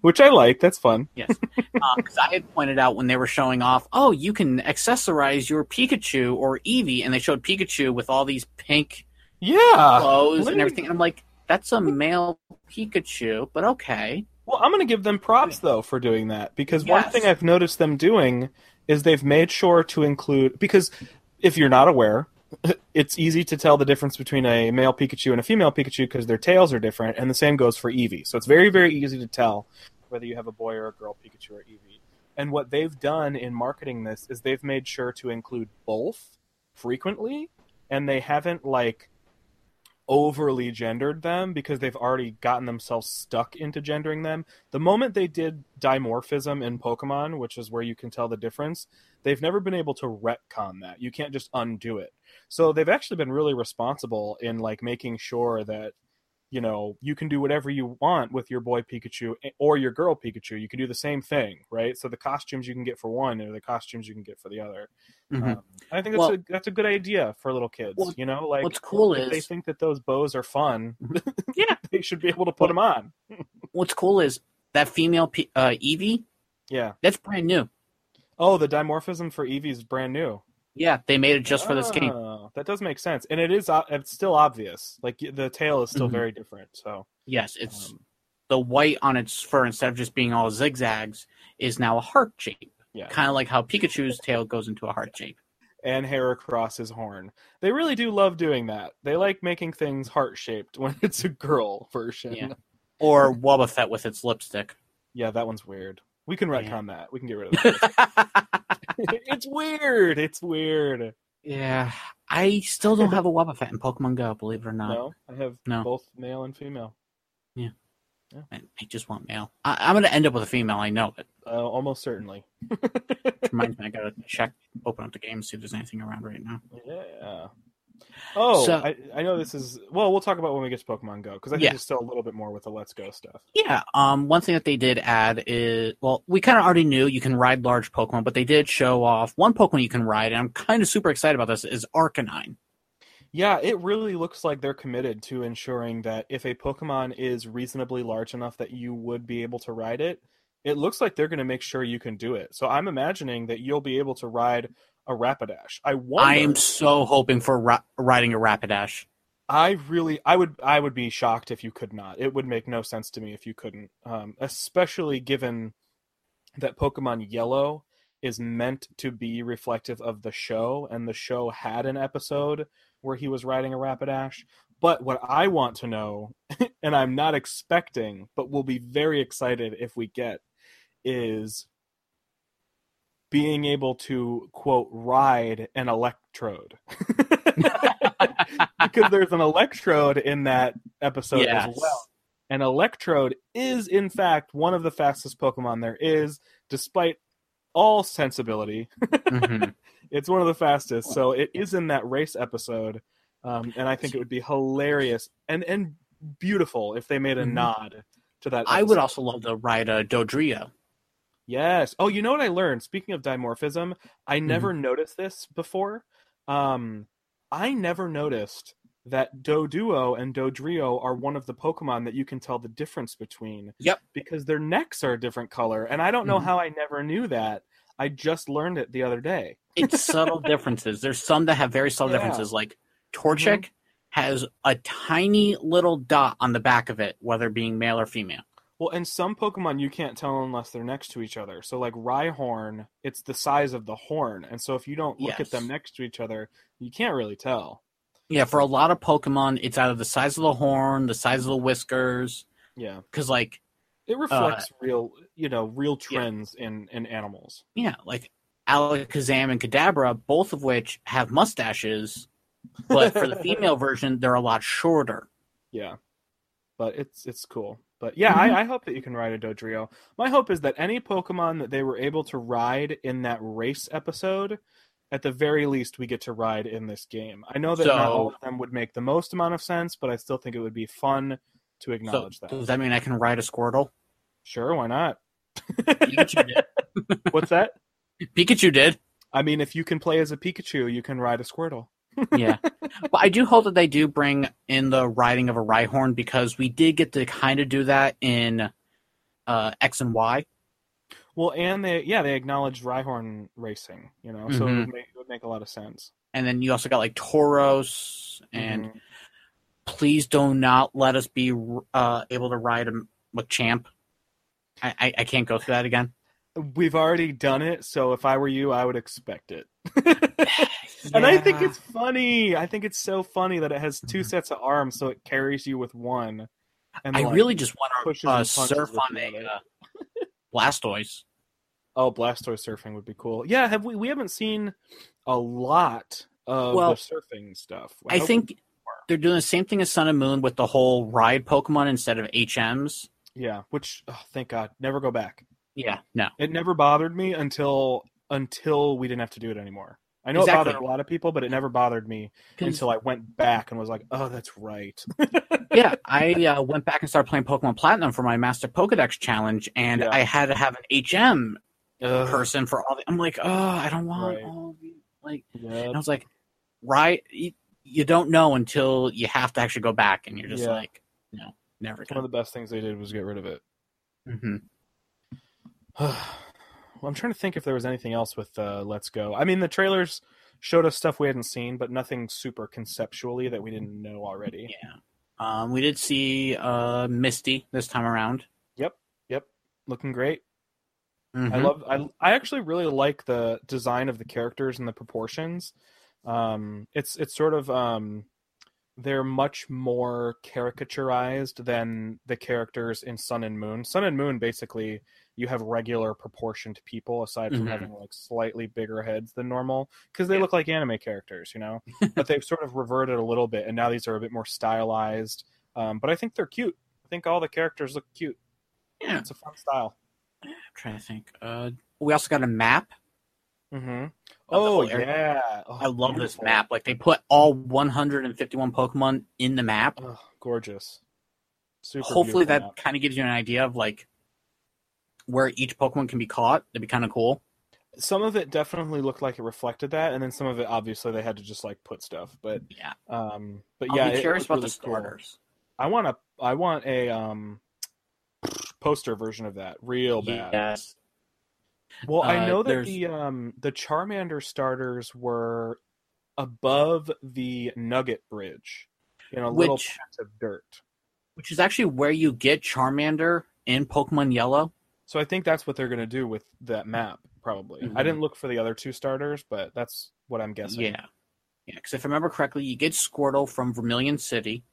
S4: which I like. That's fun.
S3: yes. Uh, because I had pointed out when they were showing off, oh, you can accessorize your Pikachu or Eevee, and they showed Pikachu with all these pink
S4: Yeah.
S3: clothes and everything. And I'm like, that's a male Pikachu, but okay.
S4: Well, I'm going to give them props though for doing that because one thing I've noticed them doing is they've made sure to include because if you're not aware, it's easy to tell the difference between a male Pikachu and a female Pikachu because their tails are different, and the same goes for Eevee. So it's very, very easy to tell whether you have a boy or a girl Pikachu or Eevee. And what they've done in marketing this is they've made sure to include both frequently, and they haven't like overly gendered them because they've already gotten themselves stuck into gendering them. The moment they did dimorphism in Pokemon, which is where you can tell the difference, they've never been able to retcon that. You can't just undo it. So they've actually been really responsible in like making sure that you know you can do whatever you want with your boy Pikachu or your girl Pikachu. You can do the same thing, right? So the costumes you can get for one are the costumes you can get for the other. Um, I think that's
S3: Well-
S4: a that's a good idea for little kids.
S3: Well,
S4: you know, like
S3: what's cool
S4: if they think that those bows are fun,
S3: Yeah.
S4: they should be able to put them on.
S3: What's cool is that female uh, Eevee,
S4: Yeah.
S3: that's brand new.
S4: Oh, the dimorphism for Eevee is brand new.
S3: Yeah, they made it just for this game.
S4: Oh, That does make sense, and it is it's still obvious. Like the tail is still
S3: Mhm.
S4: very different. So
S3: Yes, it's
S4: um,
S3: the white on its fur instead of just being all zigzags is now a heart shape.
S4: yeah,
S3: Kind of like how Pikachu's tail goes into a heart shape.
S4: and hair across his horn. They really do love doing that. They like making things heart shaped when it's a girl version.
S3: Yeah. Or Wobbuffet with its lipstick.
S4: Yeah, that one's weird. We can
S3: Yeah.
S4: retcon that. We can get rid of that. it's weird. It's weird.
S3: yeah, I still don't have a Wobbuffet in Pokemon Go, believe it or not.
S4: No, I have
S3: No.
S4: both male and female.
S3: I, I just want male. I, I'm going to end up with a female. I know it.
S4: Uh, almost certainly.
S3: Reminds me, I got to check, open up the game, see if there's anything around right now.
S4: Yeah. Oh,
S3: So-
S4: I, I know this is. Well, we'll talk about when we get to Pokemon Go because I think
S3: Yeah.
S4: there's still a little bit more with the Let's Go stuff.
S3: Yeah. Um. One thing that they did add is, well, we kind of already knew you can ride large Pokemon, but they did show off one Pokemon you can ride, and I'm kind of super excited about this. Is Arcanine.
S4: Yeah, it really looks like they're committed to ensuring that if a Pokemon is reasonably large enough that you would be able to ride it, it looks like they're going to make sure you can do it. So I'm imagining that you'll be able to ride a Rapidash. I wonder.
S3: I am so hoping for ra- riding a Rapidash.
S4: I really, I would, I would be shocked if you could not. It would make no sense to me if you couldn't, um, especially given that Pokemon Yellow is meant to be reflective of the show, and the show had an episode where he was riding a Rapidash. But what I want to know, and I'm not expecting, but will be very excited if we get, is being able to quote ride an electrode because there's an electrode in that episode
S3: Yes.
S4: as well an electrode is in fact one of the fastest pokemon there is despite all sensibility
S3: Mhm.
S4: it's one of the fastest so it is in that race episode um, and i think it would be hilarious and and beautiful if they made a
S3: Mhm.
S4: nod to that
S3: I would also love to ride a Dodrio.
S4: Yes. Oh, you know what I learned? Speaking of dimorphism, I
S3: Mm-hmm.
S4: never noticed this before. Um, I never noticed that Doduo and Dodrio are one of the Pokemon that you can tell the difference between.
S3: Yep.
S4: Because their necks are a different color, and I don't know
S3: Mhm.
S4: how I never knew that. I just learned it the other day.
S3: It's subtle differences. There's some that have very subtle
S4: Yeah. Mm-hmm.
S3: differences. Like Torchic has a tiny little dot on the back of it, whether being male or female.
S4: Well, and some Pokemon you can't tell unless they're next to each other. So, like Rhyhorn, it's the size of the horn, and so if you don't look
S3: Yes.
S4: at them next to each other, you can't really tell.
S3: Yeah, for a lot of Pokemon, it's either the size of the horn, the size of the whiskers.
S4: Yeah.
S3: Because, like,
S4: It reflects real, you know, real
S3: Uh, Yeah.
S4: trends in in animals.
S3: yeah, like Alakazam and Kadabra, both of which have mustaches, but for the female version, they're a lot shorter.
S4: Yeah, but it's it's cool. But yeah,
S3: Mhm.
S4: I, I hope that you can ride a Dodrio. My hope is that any Pokemon that they were able to ride in that race episode, at the very least, we get to ride in this game. I know that not all of them would make the most amount of sense, but I still think it would be fun to
S3: So,
S4: acknowledge that.
S3: does that mean I can ride a Squirtle?
S4: Sure, why not?
S3: Pikachu did.
S4: What's that?
S3: Pikachu did.
S4: I mean, if you can play as a Pikachu, you can ride a Squirtle.
S3: Yeah. But I do hope that they do bring in the riding of a Rhyhorn because we did get to kind of do that in uh, X and Y.
S4: Well, and they yeah they acknowledged Rhyhorn racing, you know, so it,
S3: Mhm.
S4: would make, it would make a lot of sense.
S3: And then you also got like Tauros. And
S4: Mhm.
S3: please do not let us be uh, able to ride Machamp. I, I, I can't go through that again.
S4: We've already done it, so if I were you, I would expect it. And I think it's funny. I think it's so funny that it has 2
S3: Mhm.
S4: sets of arms, so it carries you with one. And
S3: I
S4: like-
S3: really just want to uh, surf on a uh, Blastoise.
S4: oh Blastoise surfing would be cool. Yeah, have we? We haven't seen a lot of
S3: Well,
S4: the surfing stuff.
S3: I
S4: hope
S3: think
S4: we-
S3: they're doing the same thing as Sun and Moon with the whole ride Pokemon instead of HMs.
S4: yeah. Which oh, thank God, never go back.
S3: Yeah, no.
S4: It never bothered me until until we didn't have to do it anymore. I know
S3: Exactly.
S4: it bothered a lot of people, but it never bothered me until I went back and was like, "Oh, that's right."
S3: yeah, I uh, went back and started playing Pokemon Platinum for my Master Pokedex challenge, and
S4: Yeah.
S3: I had to have an HM
S4: Ugh,
S3: person for all the. I'm like, oh, I don't want
S4: Right.
S3: all the like.
S4: yeah.
S3: And I was like, right, you, you don't know until you have to actually go back, and you're just
S4: Yeah.
S3: like, no, never
S4: One of the best things they did was get rid of it.
S3: hmm
S4: well, I'm trying to think if there was anything else with uh, Let's Go. I mean, the trailers showed us stuff we hadn't seen, but nothing super conceptually that we didn't know already.
S3: Yeah. Um, we did see uh, Misty this time around.
S4: Yep, yep, looking great. I
S3: Mhm.
S4: love. I I actually really like the design of the characters and the proportions. Um, it's it's sort of um, they're much more caricaturized than the characters in Sun and Moon. Sun and Moon basically you have regular proportioned people aside from
S3: Mhm.
S4: having like slightly bigger heads than normal because they
S3: Yeah.
S4: look like anime characters, you know. but they've sort of reverted a little bit, and now these are a bit more stylized. Um, but I think they're cute. I think all the characters look cute.
S3: Yeah.
S4: It's a fun style.
S3: I'm trying to think. Uh, we also got a map.
S4: Mm-hmm. Oh yeah, Oh,
S3: I love this map. Like they put all 151 Pokemon in the map.
S4: Oh, gorgeous. Super.
S3: Hopefully, that kind of gives you an idea of like where each Pokemon can be caught. That'd be kind of cool.
S4: some of it definitely looked like it reflected that, and then some of it obviously they had to just like put stuff. But
S3: Yeah.
S4: um, but
S3: I'll
S4: yeah,
S3: be curious about
S4: really
S3: the
S4: cool.
S3: starters.
S4: I want a I want a um poster version of that, real bad.
S3: Yes.
S4: Well, I
S3: Uh,
S4: know that
S3: there's-
S4: the um the Charmander starters were above the Nugget Bridge in a little
S3: Which-
S4: patch of dirt.
S3: Which is actually where you get Charmander in Pokemon Yellow.
S4: So I think that's what they're going to do with that map, probably.
S3: Mhm.
S4: I didn't look for the other two starters, but that's what I'm guessing.
S3: Yeah. Yeah, because if I remember correctly, you get Squirtle from Vermilion City.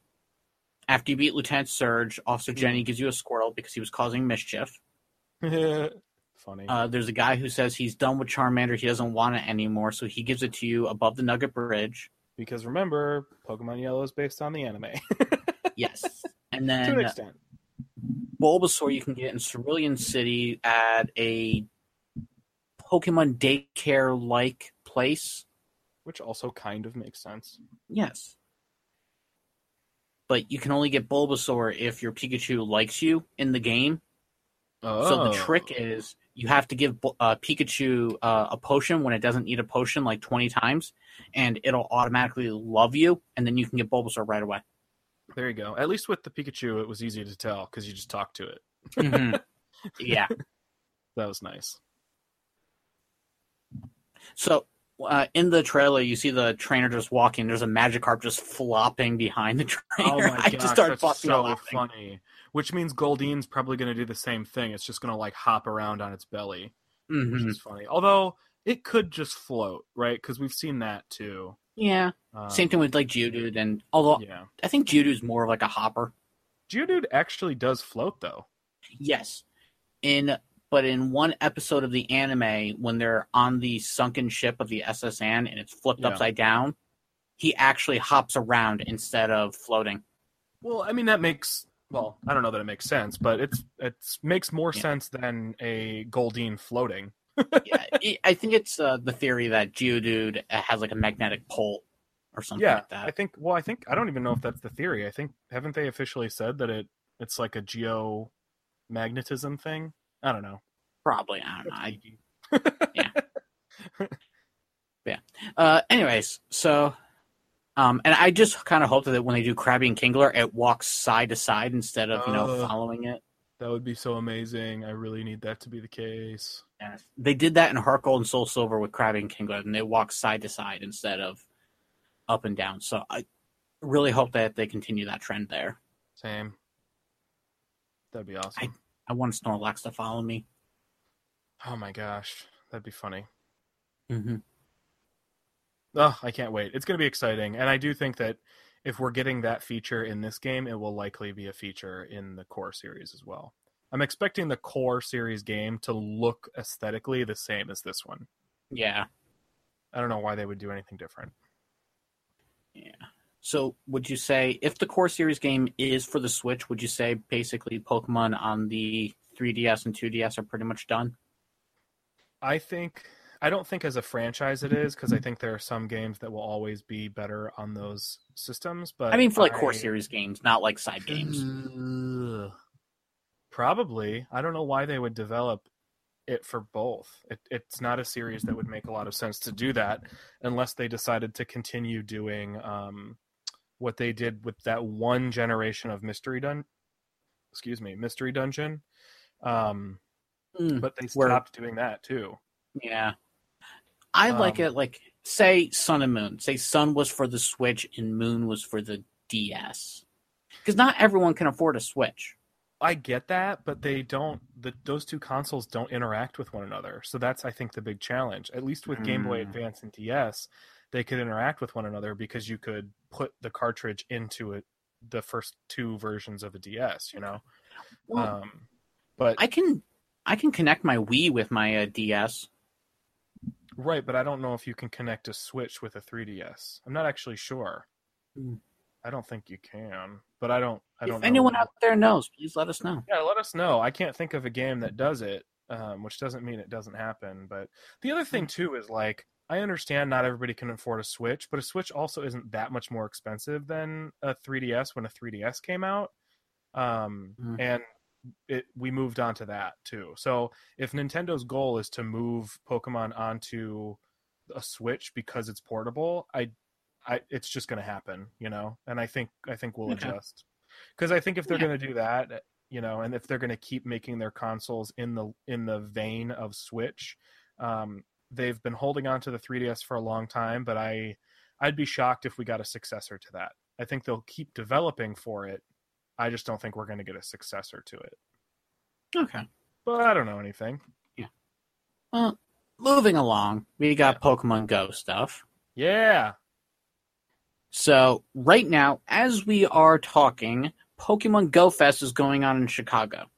S3: After you beat Lieutenant Surge, Officer Jenny gives you a Squirtle because he was causing mischief.
S4: Funny.
S3: Uh, there's a guy who says he's done with Charmander, he doesn't want it anymore, so he gives it to you above the Nugget Bridge.
S4: because remember, Pokemon Yellow is based on the anime
S3: Yes. And
S4: to an
S3: then
S4: extent.
S3: Bulbasaur you can get in Cerulean City at a Pokemon daycare like place.
S4: Which also kind of makes sense.
S3: Yes. But you can only get Bulbasaur if your Pikachu likes you in the game.
S4: Oh.
S3: So the trick is you have to give uh, Pikachu uh, a potion when it doesn't need a potion like 20 times, and it'll automatically love you, and then you can get Bulbasaur right away.
S4: There you go. At least with the Pikachu, it was easy to tell because you just talked to it.
S3: Mhm. yeah.
S4: That was nice.
S3: So uh, in the trailer, you see the trainer just walking. There's a Magikarp just flopping behind the trainer.
S4: Oh my
S3: I just started
S4: that's so
S3: laughing.
S4: funny. Which means Goldeen's probably going to do the same thing. It's just going to like hop around on its belly, which
S3: Mhm.
S4: is funny. Although it could just float, right? Because we've seen that too.
S3: Yeah.
S4: Um,
S3: Same thing with like Geodude, and although
S4: Yeah,
S3: I think Geodude's more of like a hopper.
S4: Geodude actually does float though.
S3: Yes. In but in one episode of the anime, when they're on the sunken ship of the S.S. Anne and it's flipped
S4: Yeah.
S3: upside down, he actually hops around instead of floating.
S4: Well, I mean that makes well, I don't know that it makes sense, but it's it makes more
S3: Yeah.
S4: sense than a Goldeen floating.
S3: Yeah, I- think it's uh, the theory that Geodude has like a magnetic pole or something
S4: yeah,
S3: like that.
S4: I think. Well, I think I don't even know if that's the theory. I think haven't they officially said that it it's like a geomagnetism thing? I don't know.
S3: Probably. I don't know. I,
S4: Geeky.
S3: uh, anyways, so um, and I just kind of hope that when they do Krabby and Kingler, it walks side to side instead of you know
S4: Uh.
S3: following it.
S4: That would be so amazing. I really need that to be the case.
S3: They did that in Heart Gold and Soul Silver with Krabby and Kingler, and they walk side to side instead of up and down. So I really hope that they continue that trend there.
S4: Same. That'd be awesome.
S3: I want Snorlax to follow me.
S4: Oh my gosh, that'd be funny.
S3: Mm-hmm.
S4: Oh, I can't wait. It's going to be exciting. And I do think that if we're getting that feature in this game, it will likely be a feature in the core series as well. I'm expecting the core series game to look aesthetically the same as this one.
S3: Yeah.
S4: I don't know why they would do anything different. Yeah.
S3: So would you say if the core series game is for the Switch, would you say basically Pokemon on the 3DS and 2DS are pretty much done?
S4: I think I don't think as a franchise it is because I think there are some games that will always be better on those systems. But
S3: I mean, for like core series games, not like side games.
S4: Probably. I don't know why they would develop it for both. It, it's not a series that would make a lot of sense to do that unless they decided to continue doing um, what they did with that one generation of mystery dun. Excuse me, mystery dungeon. Um,
S3: Mm,
S4: but they
S3: Where-
S4: stopped doing that too.
S3: yeah. I like
S4: Um,
S3: it like say Sun and Moon. Say Sun was for the Switch and Moon was for the DS. Because not everyone can afford a Switch.
S4: I get that, but they don't. The, those two consoles don't interact with one another. So that's, I think, the big challenge. At least with Game Boy
S3: Mm.
S4: Advance and DS, they could interact with one another because you could put the cartridge into it, the first two versions of a DS. You know,
S3: Well,
S4: um, but
S3: I can I can connect my Wii with my uh, DS.
S4: right. But I don't know if you can connect a Switch with a 3DS. I'm not actually sure.
S3: Hmm.
S4: I don't think you can, but I don't. I don't. Know if
S3: anyone out there knows, please let us know.
S4: Yeah, let us know. I can't think of a game that does it, um, which doesn't mean it doesn't happen. But the other thing too is like I understand not everybody can afford a Switch, but a Switch also isn't that much more expensive than a 3DS when a 3DS came out. Um,
S3: Mhm.
S4: and it we moved on to that too. So if Nintendo's goal is to move Pokemon onto a Switch because it's portable, I, I it's just going to happen, you know. And I think I think we'll
S3: Okay.
S4: adjust because I think if they're
S3: Yeah.
S4: going to do that, you know, and if they're going to keep making their consoles in the in the vein of Switch, um, they've been holding on to the 3DS for a long time, but I I'd be shocked if we got a successor to that. I think they'll keep developing for it. I just don't think we're going to get a successor to it.
S3: Okay.
S4: But I don't know anything. Yeah.
S3: Well, moving along, we got Pokemon Go stuff.
S4: Yeah.
S3: So right now, as we are talking, Pokemon Go Fest is going on in Chicago.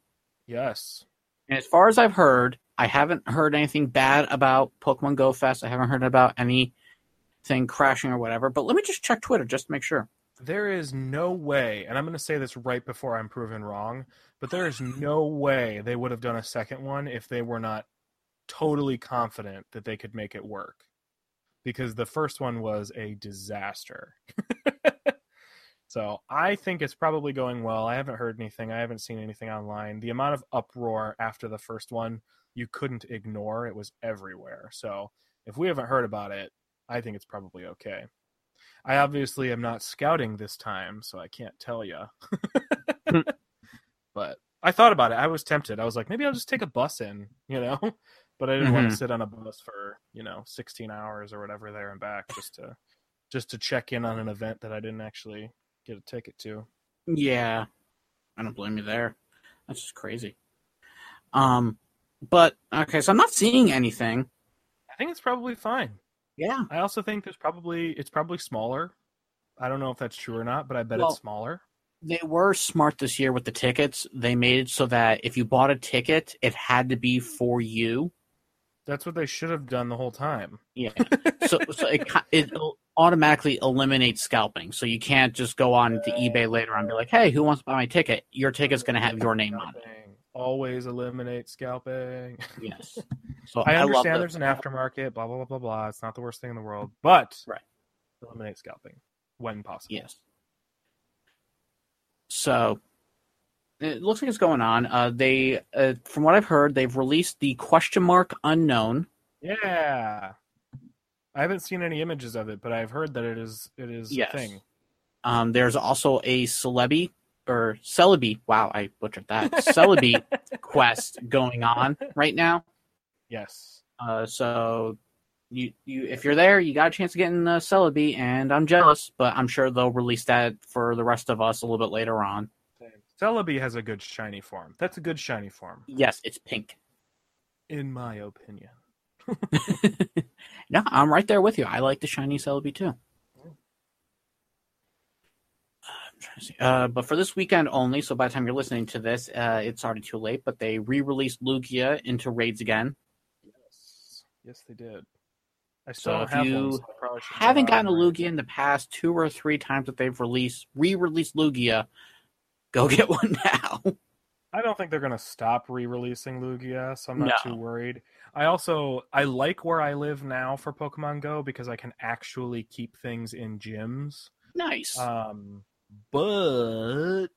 S4: Yes.
S3: And as far as I've heard, I haven't heard anything bad about Pokemon Go Fest. I haven't heard about anything crashing or whatever. But let me just check Twitter just to make sure.
S4: There is no way, and I'm going to say this right before I'm proven wrong, but there is no way they would have done a second one if they were not totally confident that they could make it work. Because the first one was a disaster. so I think it's probably going well. I haven't heard anything, I haven't seen anything online. The amount of uproar after the first one, you couldn't ignore. It was everywhere. So if we haven't heard about it, I think it's probably okay. I obviously am not scouting this time, so I can't tell you. Hmm. but I thought about it. I was tempted. I was like, maybe I'll just take a bus in, you know. But I didn't want to sit on a bus for you know 16 hours or whatever there and back just to just to check in on an event that I didn't actually get a ticket to.
S3: Yeah, I don't blame you there. That's just crazy. Um, but okay, so I'm not seeing anything.
S4: I think it's probably fine.
S3: Yeah,
S4: I also think there's probably it's probably smaller. I don't know if that's true or not, but I bet
S3: Well-
S4: it's smaller.
S3: they were smart this year with the tickets. They made it so that if you bought a ticket, it had to be for you.
S4: That's what they should have done the whole time.
S3: Yeah. so so it it automatically eliminates scalping. So you can't just go on to eBay later on and be like, "Hey, who wants to buy my ticket?" Your ticket's going to have your name on it.
S4: Always eliminate scalping.
S3: Yes. So
S4: I understand
S3: the-
S4: there's an aftermarket, blah blah blah blah blah. It's not the worst thing in the world, but
S3: Right.
S4: eliminate scalping when possible.
S3: Yes. So it looks like it's going on. Uh, they, uh, from what I've heard, they've released the question mark unknown.
S4: Yeah. I haven't seen any images of it, but I've heard that it is it is
S3: Yes.
S4: a thing.
S3: Um, there's also a Celebi or Celebi. Wow, I butchered that. Celebi quest going on right now.
S4: Yes.
S3: Uh, so you you if you're there, you got a chance to get in the Celebi, and I'm jealous, but I'm sure they'll release that for the rest of us a little bit later on.
S4: Celebi has a good shiny form. That's a good shiny form,
S3: Yes, it's pink.
S4: in my opinion.
S3: no, I'm right there with you. I like the shiny Celebi too. I'm trying to see. Uh, but for this weekend only, so by the time you're listening to this, uh, it's already too late. But they re-released Lugia into raids again.
S4: Yes. Yes, they did. I still
S3: So
S4: don't
S3: if
S4: have
S3: you
S4: one, so I probably should go
S3: Haven't
S4: out
S3: gotten a
S4: and.
S3: Lugia in the past two or three times that they've released re-released Lugia. Go get one now.
S4: I don't think they're going to stop re-releasing Lugia, so I'm not
S3: No.
S4: too worried. I also I like where I live now for Pokemon Go because I can actually keep things in gyms.
S3: nice.
S4: Um, but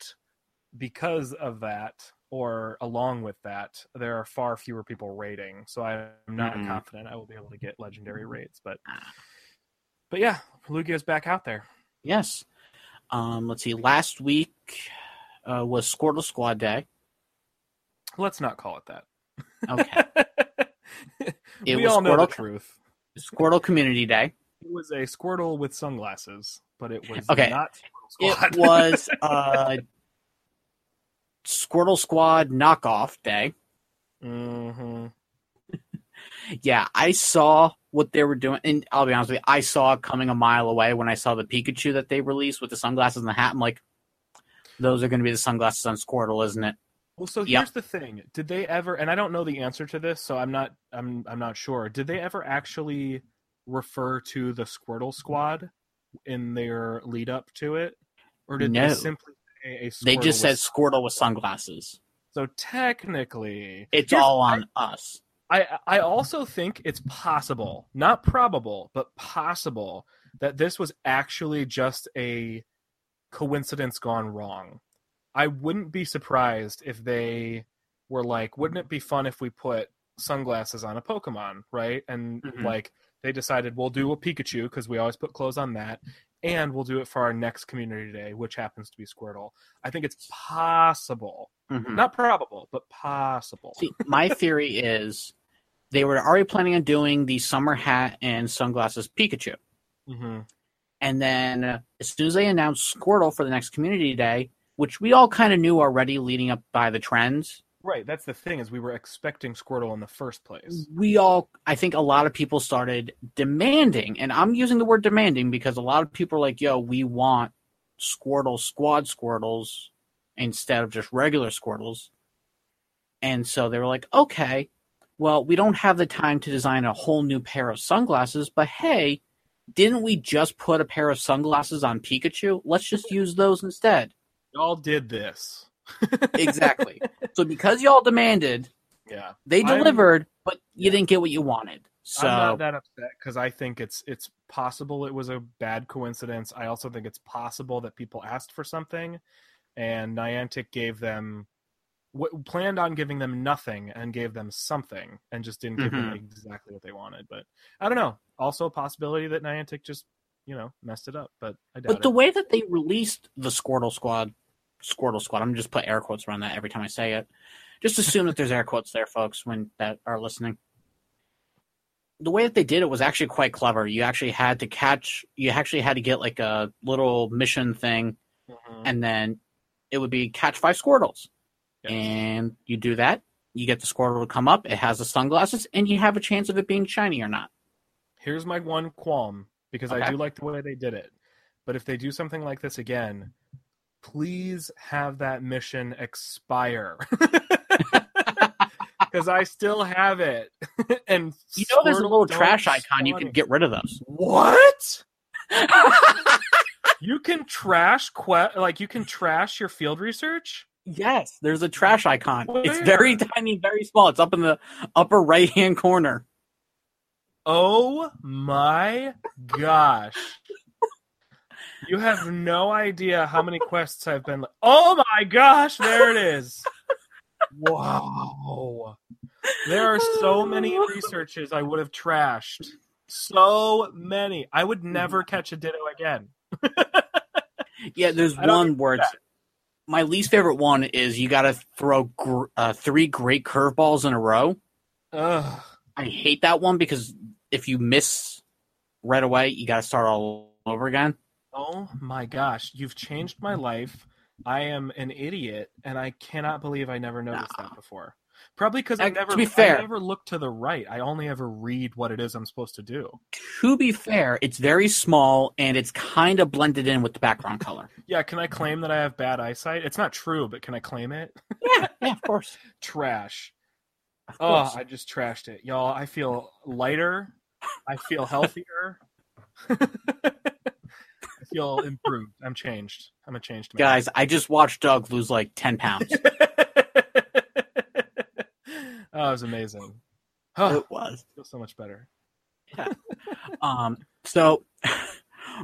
S4: because of that, or along with that, there are far fewer people raiding. So I'm not
S3: Mhm.
S4: confident I will be able to get legendary raids. But
S3: Ah.
S4: but yeah, Lugia's back out there.
S3: yes. Um, let's see. Last week uh, was Squirtle Squad Day.
S4: Let's not call it that.
S3: Okay. It
S4: we
S3: was
S4: all know the
S3: Squirtle-
S4: truth.
S3: Squirtle Community Day.
S4: It was a Squirtle with sunglasses, but it was
S3: Okay.
S4: not Squirtle Squad.
S3: It was uh, Squirtle Squad Knockoff Day.
S4: hmm
S3: Yeah, I saw what they were doing, and I'll be honest with you, I saw it coming a mile away when I saw the Pikachu that they released with the sunglasses and the hat. I'm like, those are going to be the sunglasses on Squirtle, isn't it?
S4: Well, so here's the thing: Did they ever? And I don't know the answer to this, so I'm not. I'm. I'm not sure. Did they ever actually refer to the Squirtle Squad in their lead up to it, or did
S3: No.
S4: they simply say a Squirtle
S3: They just said Squirtle with sunglasses.
S4: so? Technically,
S3: It's all on us.
S4: I I also think it's possible, not probable, but possible that this was actually just a coincidence gone wrong. I wouldn't be surprised if they were like, wouldn't it be fun if we put sunglasses on a Pokemon, right? And
S3: Mhm.
S4: like they decided we'll do a Pikachu because we always put clothes on that, and we'll do it for our next community day, which happens to be Squirtle. I think it's possible,
S3: Mhm.
S4: not probable, but possible.
S3: See, my theory is they were already planning on doing the summer hat and sunglasses Pikachu.
S4: hmm
S3: And then uh, as soon as they announced Squirtle for the next community day, which we all kind of knew already leading up by the trends,
S4: Right, that's the thing is we were expecting Squirtle in the first place.
S3: we all I think a lot of people started demanding, and I'm using the word demanding because a lot of people are like, yo, we want Squirtle squad Squirtles instead of just regular Squirtles. And so they were like, okay, well, we don't have the time to design a whole new pair of sunglasses, but hey, didn't we just put a pair of sunglasses on Pikachu? Let's just use those instead.
S4: Y'all did this.
S3: Exactly. so because y'all demanded,
S4: Yeah.
S3: they
S4: I'm-
S3: delivered, but you didn't get what you wanted. So
S4: I'm not that upset because I think it's it's possible it was a bad coincidence. I also think it's possible that people asked for something, and Niantic gave them what planned on giving them nothing and gave them something and just didn't give them
S3: Mhm.
S4: exactly what they wanted. But I don't know. Also a possibility that Niantic just you know messed it up, but I doubt
S3: But the
S4: it.
S3: way that they released the Squirtle Squad, Squirtle Squad, I'm gonna just put air quotes around that every time I say it. Just assume that there's air quotes there, folks, when that are listening. The way that they did it was actually quite clever. You actually had to catch, you actually had to get like a little mission thing,
S4: Mhm.
S3: and then it would be catch five Squirtles. And you do that, you get the Squirtle to come up, it has the sunglasses, and you have a chance of it being shiny or not.
S4: Here's my one qualm because I do like the way they did it. But if they do something like this again, please have that mission expire. Because I still have it. and
S3: You know, there's a little trash icon. You can get rid of those.
S4: What? you can trash que- like you can trash your field research?
S3: Yes, there's a trash icon. It's very tiny, very small. It's up in the upper right hand corner.
S4: Oh my gosh. You have no idea how many quests I've been. Oh my gosh, there it is. Wow. There are so many researches I would have trashed. So many. I would never mm-hmm. catch a Ditto again.
S3: Yeah, there's one where it's, my least favorite one is you got to throw gr- uh, three great curveballs in a row.
S4: Ugh.
S3: I hate that one because if you miss right away, you got to start all over again.
S4: Oh my gosh, you've changed my life. I am an idiot, and I cannot believe I never noticed
S3: No.
S4: that before. Probably because I
S3: Uh, to
S4: never,
S3: be fair-
S4: I never look to the right. I only ever read what it is I'm supposed to do.
S3: To be fair, it's very small and it's kind of blended in with the background color.
S4: Yeah, can I claim that I have bad eyesight? It's not true, but can I claim it?
S3: Yeah, yeah, of course.
S4: Trash.
S3: Of
S4: Oh. I just trashed it, y'all. I feel lighter. I feel healthier. I feel improved. I'm changed. I'm a changed man.
S3: Guys, I just watched Doug lose like 10 pounds.
S4: oh, it was amazing. Oh,
S3: it was.
S4: I feel so much better. Yeah.
S3: um, so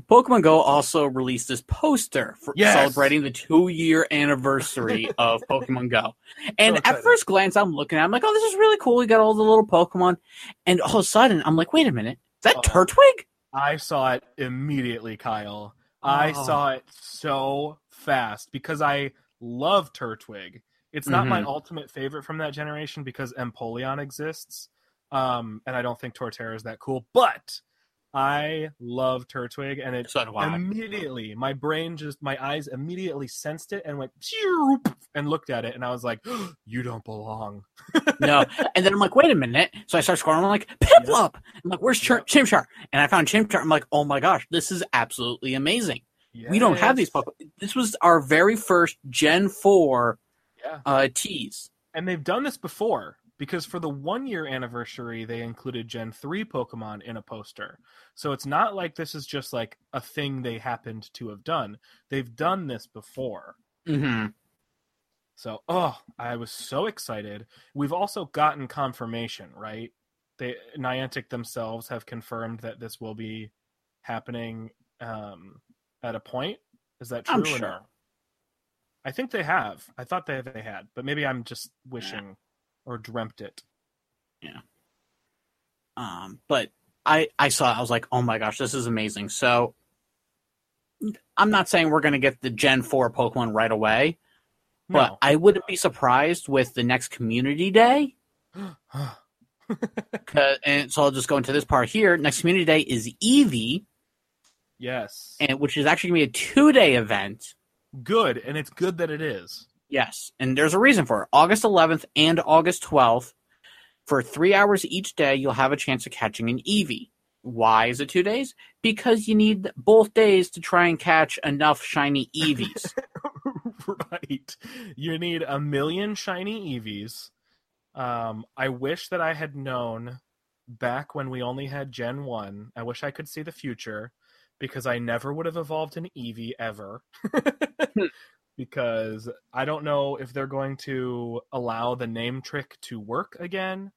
S3: Pokemon Go also released this poster for
S4: Yes.
S3: celebrating the two year anniversary of Pokemon Go. And at first glance, I'm looking at it, I'm like, oh, this is really cool. We got all the little Pokemon. And all of a sudden, I'm like, wait a minute. Is that
S4: Oh.
S3: Turtwig?
S4: I saw it immediately, Kyle. I
S3: Oh.
S4: saw it so fast because I love Turtwig. It's not my
S3: Mhm.
S4: ultimate favorite from that generation because Empoleon exists. Um, and I don't think Torterra is that cool, but I love Turtwig and it
S3: So
S4: immediately my brain just my eyes immediately sensed it and went and looked at it and I was like, You don't belong.
S3: no. And then I'm like, wait a minute. So I start scrolling. I'm like, Piplup. I'm like, where's Chir-. Chimchar? And I found Chimchar. I'm like, oh my gosh, this is absolutely amazing. We don't have these
S4: Yes.
S3: This was our very first Gen 4
S4: Yeah.
S3: uh, tease.
S4: And they've done this before because for the one year anniversary, they included Gen 3 Pokemon in a poster. So it's not like this is just like a thing they happened to have done. They've done this before.
S3: Mm-hmm.
S4: So, oh, I was so excited. We've also gotten confirmation, right? They Niantic themselves have confirmed that this will be happening um, at a point. Is that true?
S3: I'm
S4: or
S3: sure.
S4: no? I think they have. I thought they they had, but maybe I'm just wishing or dreamt it. Yeah.
S3: Um, but I I saw it, I was like, oh my gosh, this is amazing. So I'm not saying we're gonna get the Gen Four Pokemon right away, but I wouldn't be surprised with the next Community Day. and so I'll just go into this part here. Next Community Day is Eevee,
S4: yes.
S3: and which is actually gonna be a two day event.
S4: Good, and it's good that it is.
S3: Yes, and there's a reason for it. August 11th and August 12th, for three hours each day, you'll have a chance of catching an Eevee. Why is it two days? Because you need both days to try and catch enough shiny Eevees.
S4: right. You need a million shiny Eevees. Um, I wish that I had known back when we only had Gen 1. I wish I could see the future because I never would have evolved an Eevee ever. because I don't know if they're going to allow the name trick to work again.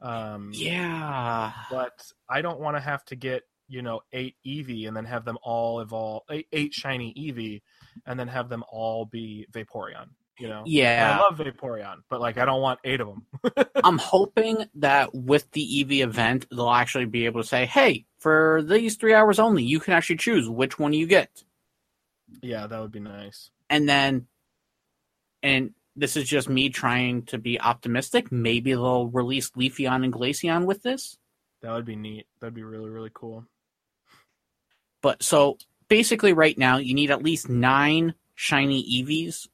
S4: Um,
S3: yeah.
S4: but I don't want to have to get you know eight Eevee and then have them all evolve eight, eight shiny Eevee and then have them all be Vaporeon. You know,
S3: Yeah.
S4: I love Vaporeon, but like I don't want eight of them.
S3: I'm hoping that with the Eevee event, they'll actually be able to say, hey, for these three hours only, you can actually choose which one you get.
S4: yeah, that would be nice.
S3: and then and this is just me trying to be optimistic maybe they'll release leafeon and glaceon with this
S4: That would be neat. That'd be really really cool.
S3: but so basically right now you need at least nine shiny eevees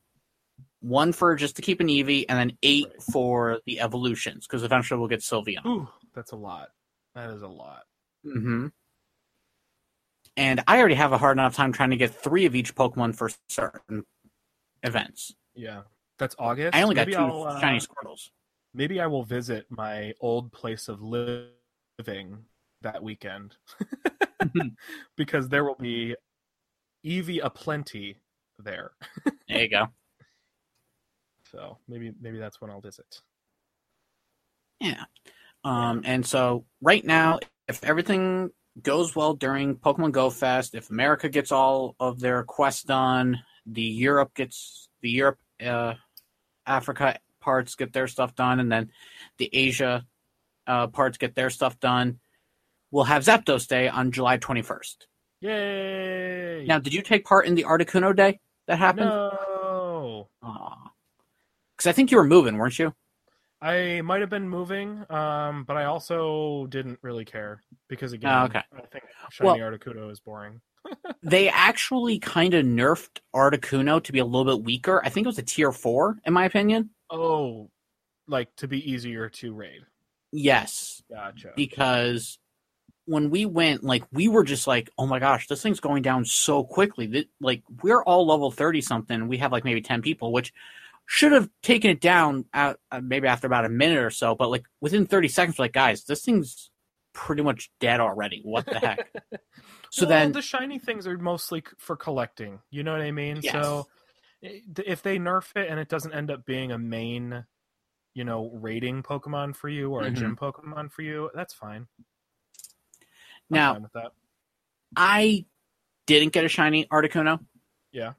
S3: one for just to keep an eevee and then eight
S4: Right.
S3: for the evolutions because eventually we'll get sylveon
S4: Ooh, that's a lot. That is a lot.
S3: Mm-hmm. and i already have a hard enough time trying to get three of each pokemon for certain events
S4: Yeah, that's August.
S3: i only got
S4: Maybe
S3: 2
S4: I'll, uh,
S3: shiny squirtles
S4: Maybe I will visit my old place of living that weekend because there will be Eevee aplenty there.
S3: there you go
S4: So maybe maybe that's when I'll visit.
S3: Yeah. Um, and so right now, if everything goes well during Pokemon Go Fest, if America gets all of their quests done, the Europe gets the Europe, uh, Africa parts get their stuff done, and then the Asia uh, parts get their stuff done, we'll have Zapdos Day on July 21st.
S4: Yay!
S3: Now, did you take part in the Articuno Day that happened?
S4: no,
S3: Because I think you were moving, weren't you?
S4: I might have been moving, um, but I also didn't really care because again,
S3: Oh, okay.
S4: I think Shiny
S3: Well-
S4: Articuno is boring.
S3: they actually kind of nerfed Articuno to be a little bit weaker. I think it was a tier four, in my opinion.
S4: Oh, like to be easier to raid.
S3: Yes,
S4: Gotcha.
S3: because when we went, like we were just like, oh my gosh, this thing's going down so quickly. That like we're all level thirty something. We have like maybe ten people, which should have taken it down at, uh, maybe after about a minute or so. But like within thirty seconds, like guys, this thing's pretty much dead already. What the heck? so
S4: Well,
S3: then
S4: the shiny things are mostly for collecting. You know what I mean?
S3: Yes.
S4: So if they nerf it and it doesn't end up being a main, you know, raiding Pokemon for you or a
S3: Mhm.
S4: gym Pokemon for you, that's fine. I'm
S3: now
S4: fine with that.
S3: I didn't get a shiny Articuno.
S4: Yeah.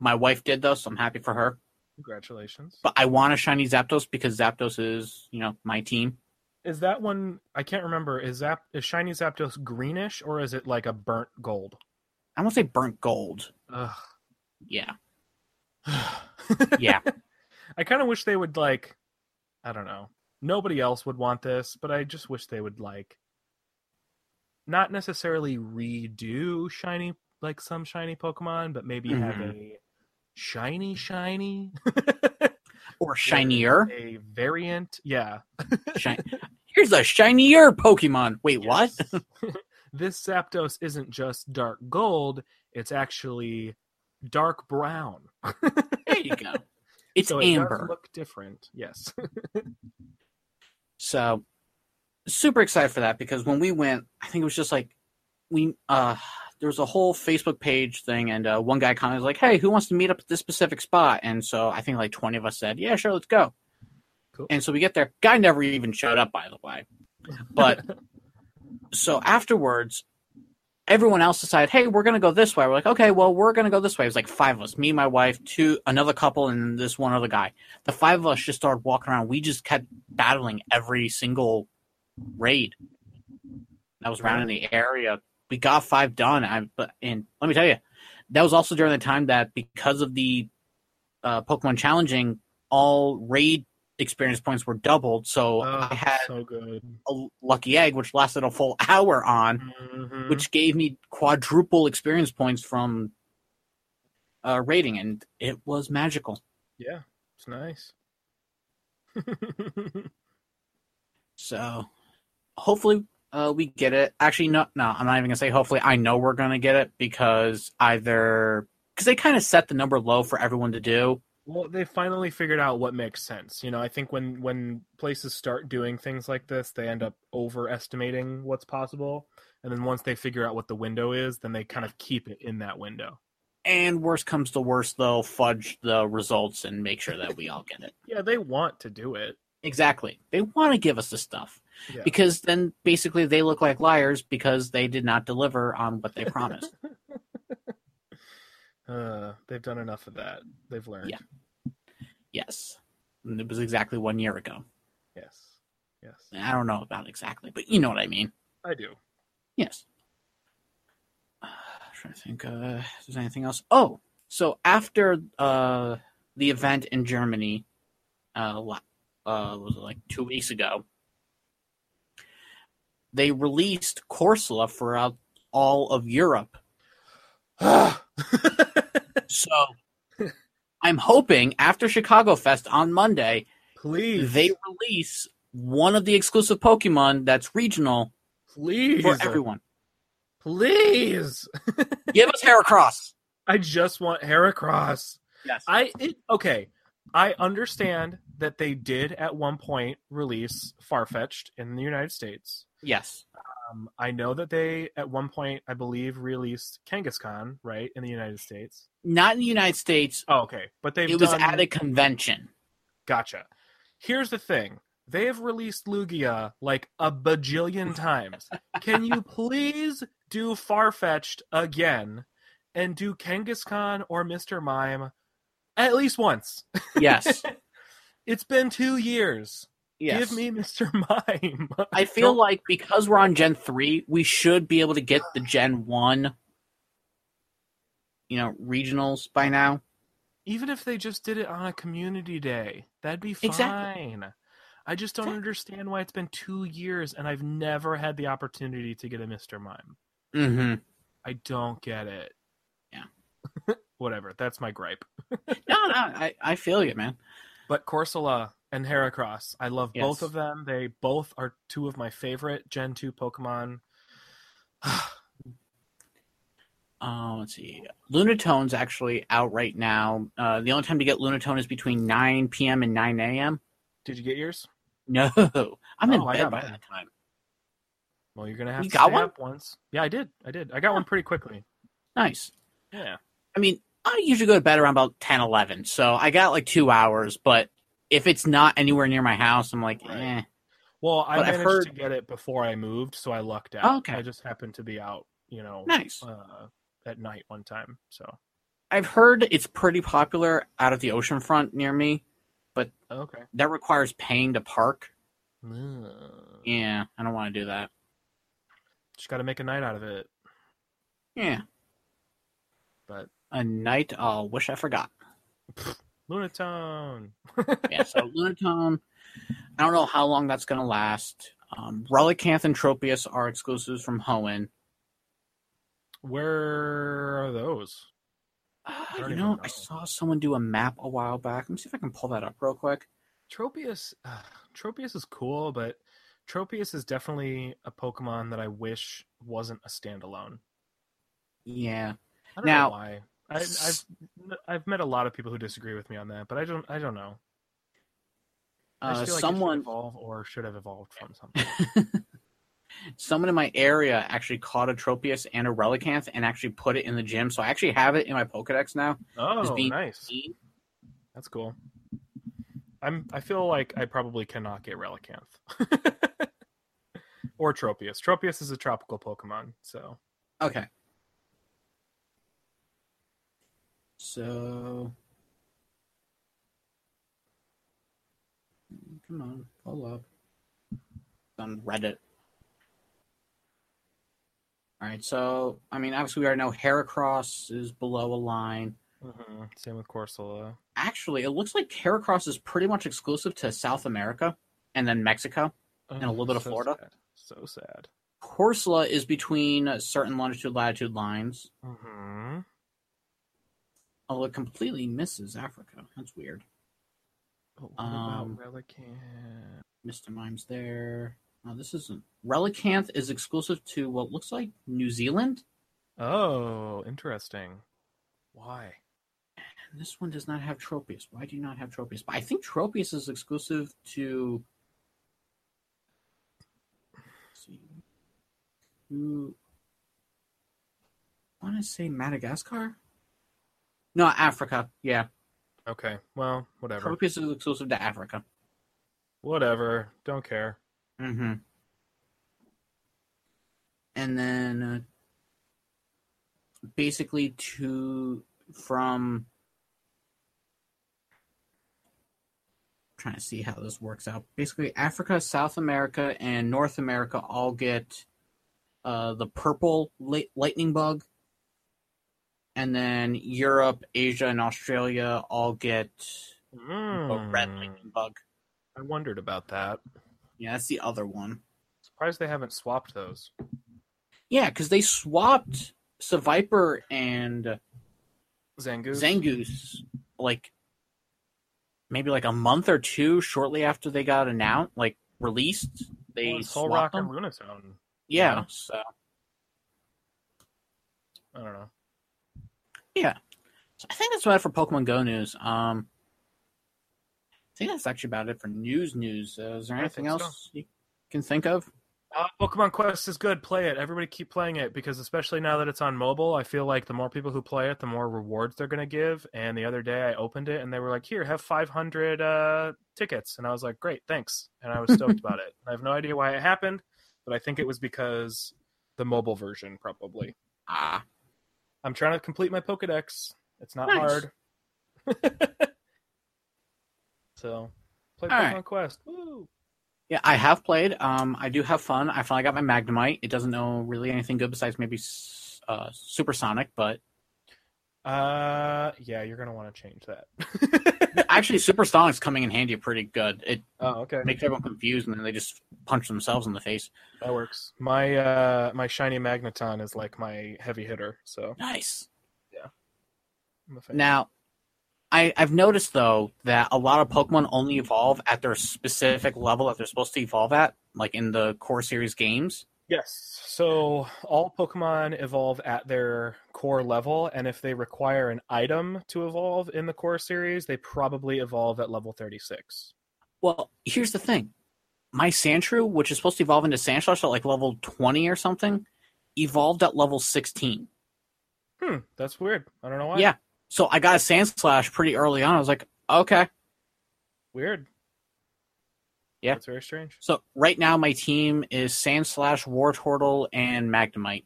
S3: My wife did though, so I'm happy for her.
S4: Congratulations.
S3: But I want a shiny Zapdos because Zapdos is, you know, my team.
S4: Is that one? I can't remember. Is Zap is shiny Zapdos greenish or is it like a burnt gold?
S3: I won't say burnt gold.
S4: Ugh.
S3: Yeah. Yeah.
S4: I kind of wish they would like. I don't know. Nobody else would want this, but I just wish they would like. Not necessarily redo shiny like some shiny Pokemon, but maybe have
S3: Mhm.
S4: a shiny shiny
S3: Or shinier.
S4: a variant. Yeah.
S3: Shi- Here's a shinier Pokemon. Wait, what?
S4: This Zapdos isn't just dark gold; it's actually dark brown.
S3: There you go. It's
S4: so it
S3: amber.
S4: look different. Yes.
S3: So super excited for that because when we went, I think it was just like we uh there was a whole Facebook page thing and uh, one guy commented like, "Hey, who wants to meet up at this specific spot?" And so I think like 20 of us said, "Yeah, sure, let's go."
S4: Cool.
S3: And so we get there. Guy never even showed up by the way. But so afterwards everyone else decided, hey, we're gonna go this way. We're like, okay, well, we're gonna go this way. It was like five of us, me, my wife, two, another couple, and this one other guy. The five of us just started walking around. We just kept battling every single raid that was around in the area. We got five done. I but and let me tell you, that was also during the time that because of the uh, Pokemon challenging, all raid experience points were doubled. So
S4: Oh,
S3: I had
S4: so
S3: a lucky egg, which lasted a full hour on,
S4: Mhm.
S3: which gave me quadruple experience points from uh, raiding, and it was magical.
S4: yeah, it's nice.
S3: So hopefully uh, we get it. Actually, no, no, I'm not even gonna say hopefully. I know we're gonna get it because either because they kind of set the number low for everyone to do.
S4: Well, they finally figured out what makes sense. You know, I think when when places start doing things like this, they end up overestimating what's possible, and then once they figure out what the window is, then they kind of keep it in that window.
S3: And worst comes to worst, they'll fudge the results and make sure that we all get it.
S4: Yeah, they want to do it.
S3: Exactly. They want to give us the stuff
S4: Yeah.
S3: because then basically they look like liars because they did not deliver on what they promised.
S4: Uh, they've done enough of that. They've learned.
S3: Yeah. yes. And it was exactly one year ago.
S4: Yes. Yes.
S3: I don't know about exactly, but you know what I mean.
S4: I do.
S3: Yes. Uh, trying to think uh, if there's anything else. Oh, so after uh, the event in Germany, uh, uh, was it like two weeks ago, they released Corsola for uh, all of Europe. So I'm hoping after Chicago Fest on Monday,
S4: please.
S3: they release one of the exclusive Pokemon that's regional
S4: please.
S3: for everyone.
S4: Please.
S3: Give us Heracross.
S4: I just want Heracross.
S3: Yes.
S4: I it, okay. I understand that they did at one point release Farfetch'd in the United States.
S3: Yes.
S4: Um, I know that they at one point, I believe, released Kangaskhan right in the United States.
S3: Not in the United States.
S4: Oh, okay, but they've
S3: It was
S4: done,
S3: at a convention.
S4: Gotcha. Here's the thing. They have released Lugia like a bajillion times. Can you please do Farfetch'd again and do Kangaskhan or Mr. Mime at least once?
S3: Yes.
S4: It's been two years.
S3: yes.
S4: Give me Mr. Mime.
S3: I feel
S4: Don't-
S3: like because we're on Gen 3, we should be able to get the Gen 1 you know, regionals by now.
S4: even if they just did it on a community day, that'd be fine.
S3: Exactly.
S4: I just don't
S3: Exactly.
S4: understand why it's been two years and I've never had the opportunity to get a Mr. Mime.
S3: Mhm.
S4: I don't get it.
S3: Yeah.
S4: Whatever. That's my gripe.
S3: No, no, I I feel you, man.
S4: But Corsola and Heracross, I love both of them. They both are two of my favorite Gen 2 Pokemon.
S3: Uh, let's see. Lunatone's actually out right now. Uh, the only time to get Lunatone is between 9 p.m. and 9 a.m.
S4: Did you get yours?
S3: No, I'm in
S4: Oh,
S3: bed by that time.
S4: Well, you're gonna have
S3: You
S4: to
S3: got one?
S4: once. Yeah, I did. I did. I got one pretty quickly.
S3: Nice.
S4: Yeah.
S3: I mean, I usually go to bed around about 10, 11, so I got like two hours, but if it's not anywhere near my house, I'm like, eh.
S4: Well, I
S3: But
S4: managed
S3: heard-
S4: to get it before I moved, so I lucked out.
S3: Oh, okay.
S4: I just happened to be out, you know,
S3: Nice.
S4: uh, at night one time. So
S3: I've heard it's pretty popular out of the ocean front near me.
S4: But okay.
S3: That requires paying to park. Yeah, I don't want to do that.
S4: Just got to make a night out of it.
S3: Yeah.
S4: But
S3: A night I'll wish I forgot.
S4: Lunatone.
S3: yeah, so Lunatone, I don't know how long that's going to last. Um, Relicanth and Tropius are exclusives from Hoenn.
S4: Where are those?
S3: Uh,
S4: don't
S3: you know,
S4: know.
S3: I saw someone do a map a while back. Let me see if I can pull that up real quick.
S4: Tropius. Uh, Tropius is cool, but Tropius is definitely a Pokemon that I wish wasn't a standalone.
S3: Yeah.
S4: I don't
S3: Now-
S4: know why. I, I've I've met a lot of people who disagree with me on that, but I don't I don't know.
S3: Uh,
S4: like
S3: someone
S4: evolve or should have evolved from something.
S3: someone in my area actually caught a Tropius and a Relicanth and actually put it in the gym. So I actually have it in my Pokedex now.
S4: Oh, nice. That's cool. I'm. I feel like I probably cannot get Relicanth or Tropius. Tropius is a tropical Pokemon, so
S3: Okay. So. Come on, pull up. On Reddit. Alright, so, I mean, obviously, we already know Heracross is below a line.
S4: Mm-hmm. Same with Corsola.
S3: Actually, it looks like Heracross is pretty much exclusive to South America and then Mexico.
S4: Oh,
S3: a little bit of Florida.
S4: Sad. So sad.
S3: Corsola is between certain longitude latitude lines,
S4: Mm-hmm.
S3: Although it completely misses Africa. That's weird.
S4: But what
S3: Um,
S4: about Relicanth?
S3: Mr. Mime's there. No, this isn't. Relicanth is exclusive to what looks like New Zealand.
S4: Oh, interesting. Why?
S3: And this one does not have Tropius. Why do you not have Tropius? But I think Tropius is exclusive to. Let's see. Who. I want to say Madagascar? No, Africa. Yeah.
S4: Okay, well, whatever.
S3: Tropius is exclusive to Africa.
S4: Whatever. Don't care.
S3: Mm-hmm. And then uh, basically to from trying to see how this works out. Basically Africa, South America, and North America all get uh, the purple light- lightning bug. And then Europe, Asia, and Australia all get a red
S4: Mm,
S3: lightning bug.
S4: I wondered about that.
S3: Yeah, that's the other one.
S4: Surprised they haven't swapped those.
S3: Yeah, because they swapped Seviper and
S4: Zangoose.
S3: Zangoose like maybe like a month or two shortly after they got announced, like released. They
S4: Well, Soul
S3: swapped
S4: Rock and
S3: them.
S4: Lunatone.
S3: Yeah,
S4: Yeah.
S3: so
S4: I don't know.
S3: Yeah, so I think that's about it for Pokemon Go news. Um, I think that's actually about it for news. News. Uh, is there anything else you can think of?
S4: Uh, Pokemon Quest is good. Play it. Everybody keep playing it because especially now that it's on mobile, I feel like the more people who play it, the more rewards they're going to give. And the other day I opened it and they were like, "Here, have 500 uh, tickets." And I was like, "Great, thanks." And I was stoked about it. I have no idea why it happened, but I think it was because the mobile version probably.
S3: Ah,
S4: I'm trying to complete my Pokédex. It's not
S3: Nice.
S4: hard. so, play
S3: All
S4: Pokemon
S3: right.
S4: Quest. Woo!
S3: yeah, I have played. Um, I do have fun. I finally got my Magnemite. It doesn't know really anything good besides maybe uh, Supersonic, but
S4: Uh, yeah, you're gonna want to change that.
S3: actually, Super Supersonic's coming in handy pretty good. It
S4: oh, okay.
S3: makes everyone confused, and then they just punch themselves in the face.
S4: That works. My uh my shiny magneton is like my heavy hitter, so
S3: Nice.
S4: Fan.
S3: Now, I, I've noticed though that a lot of Pokemon only evolve at their specific level that they're supposed to evolve at, like in the core series games.
S4: Yes. So all Pokemon evolve at their core level, and if they require an item to evolve in the core series, they probably evolve at level 36.
S3: Well, here's the thing: my Sandshrew, which is supposed to evolve into Sandslash at like level twenty or something, evolved at level sixteen.
S4: Hmm, that's weird. I don't know why.
S3: Yeah, so I got a Sandslash pretty early on. I was like, okay.
S4: Weird.
S3: Yeah.
S4: That's very strange.
S3: So right now my team is Sandslash, Wartortle, and Magnemite.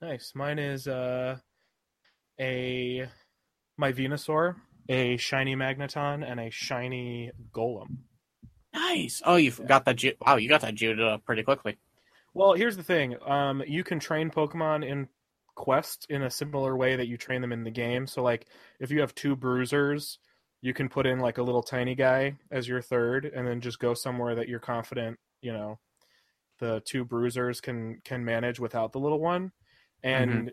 S4: Nice. Mine is uh a my Venusaur, a shiny Magneton, and a shiny Golem.
S3: Nice. Oh, you
S4: Yeah.
S3: got that. Ju- wow, you got that uh, pretty quickly.
S4: Well, here's the thing. Um, you can train Pokemon in Quest in a similar way that you train them in the game. So, like, if you have two Bruisers, you can put in like a little tiny guy as your third, and then just go somewhere that you're confident. You know, the two Bruisers can can manage without the little one, and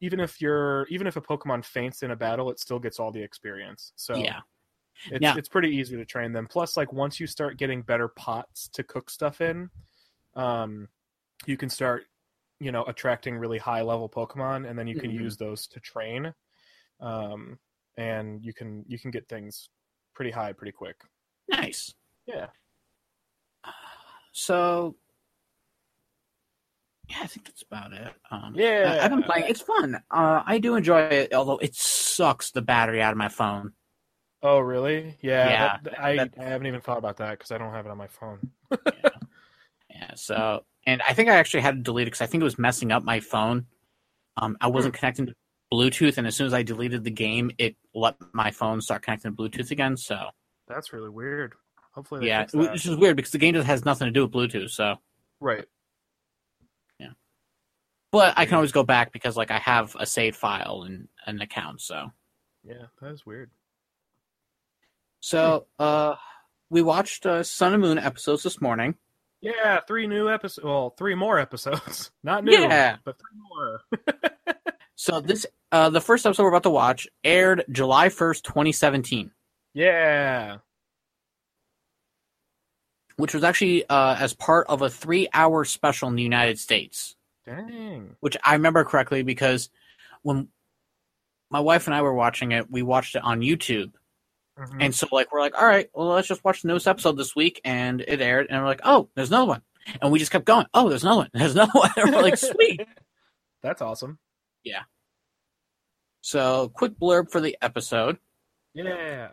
S4: even if you're even if a Pokemon faints in a battle, it still gets all the experience. So
S3: Yeah.
S4: it's
S3: Now-
S4: it's pretty easy to train them. Plus, like once you start getting better pots to cook stuff in, um, you can start, you know, attracting really high level Pokemon, and then you can
S3: Mhm.
S4: use those to train, um, and you can you can get things pretty high pretty quick.
S3: Nice.
S4: Yeah.
S3: So, yeah, I think that's about it. Um,
S4: Yeah.
S3: I, have been playing. It's fun. Uh, I do enjoy it, although it sucks the battery out of my phone.
S4: Oh, really? Yeah.
S3: Yeah,
S4: that- I
S3: that-
S4: I haven't even thought about that because I don't have it on my phone.
S3: Yeah. So, and I think I actually had to delete it because I think it was messing up my phone. Um, I wasn't connecting to Bluetooth, and as soon as I deleted the game, it let my phone start connecting to Bluetooth again. So
S4: That's really weird. Hopefully,
S3: yeah, which is weird because the game just has nothing to do with Bluetooth. So,
S4: right. Yeah.
S3: But I can always go back because like I have a saved file and an account. So
S4: Yeah, that is weird.
S3: so uh, we watched uh, Sun and Moon episodes this morning.
S4: Yeah, three new episodes. Well, three more episodes. Not new,
S3: Yeah.
S4: but three more.
S3: So this uh, the first episode we're about to watch aired July first, twenty seventeen.
S4: yeah.
S3: which was actually uh, as part of a three-hour special in the United States,
S4: Dang.
S3: which I remember correctly because when my wife and I were watching it, we watched it on YouTube,
S4: Mhm.
S3: and so like we're like, all right, well let's just watch the newest episode this week, and it aired, and we're like, oh, there's another one, and we just kept going, oh, there's another one, there's another one, and we're like, sweet.
S4: That's awesome.
S3: So quick blurb for the episode.
S4: Yeah.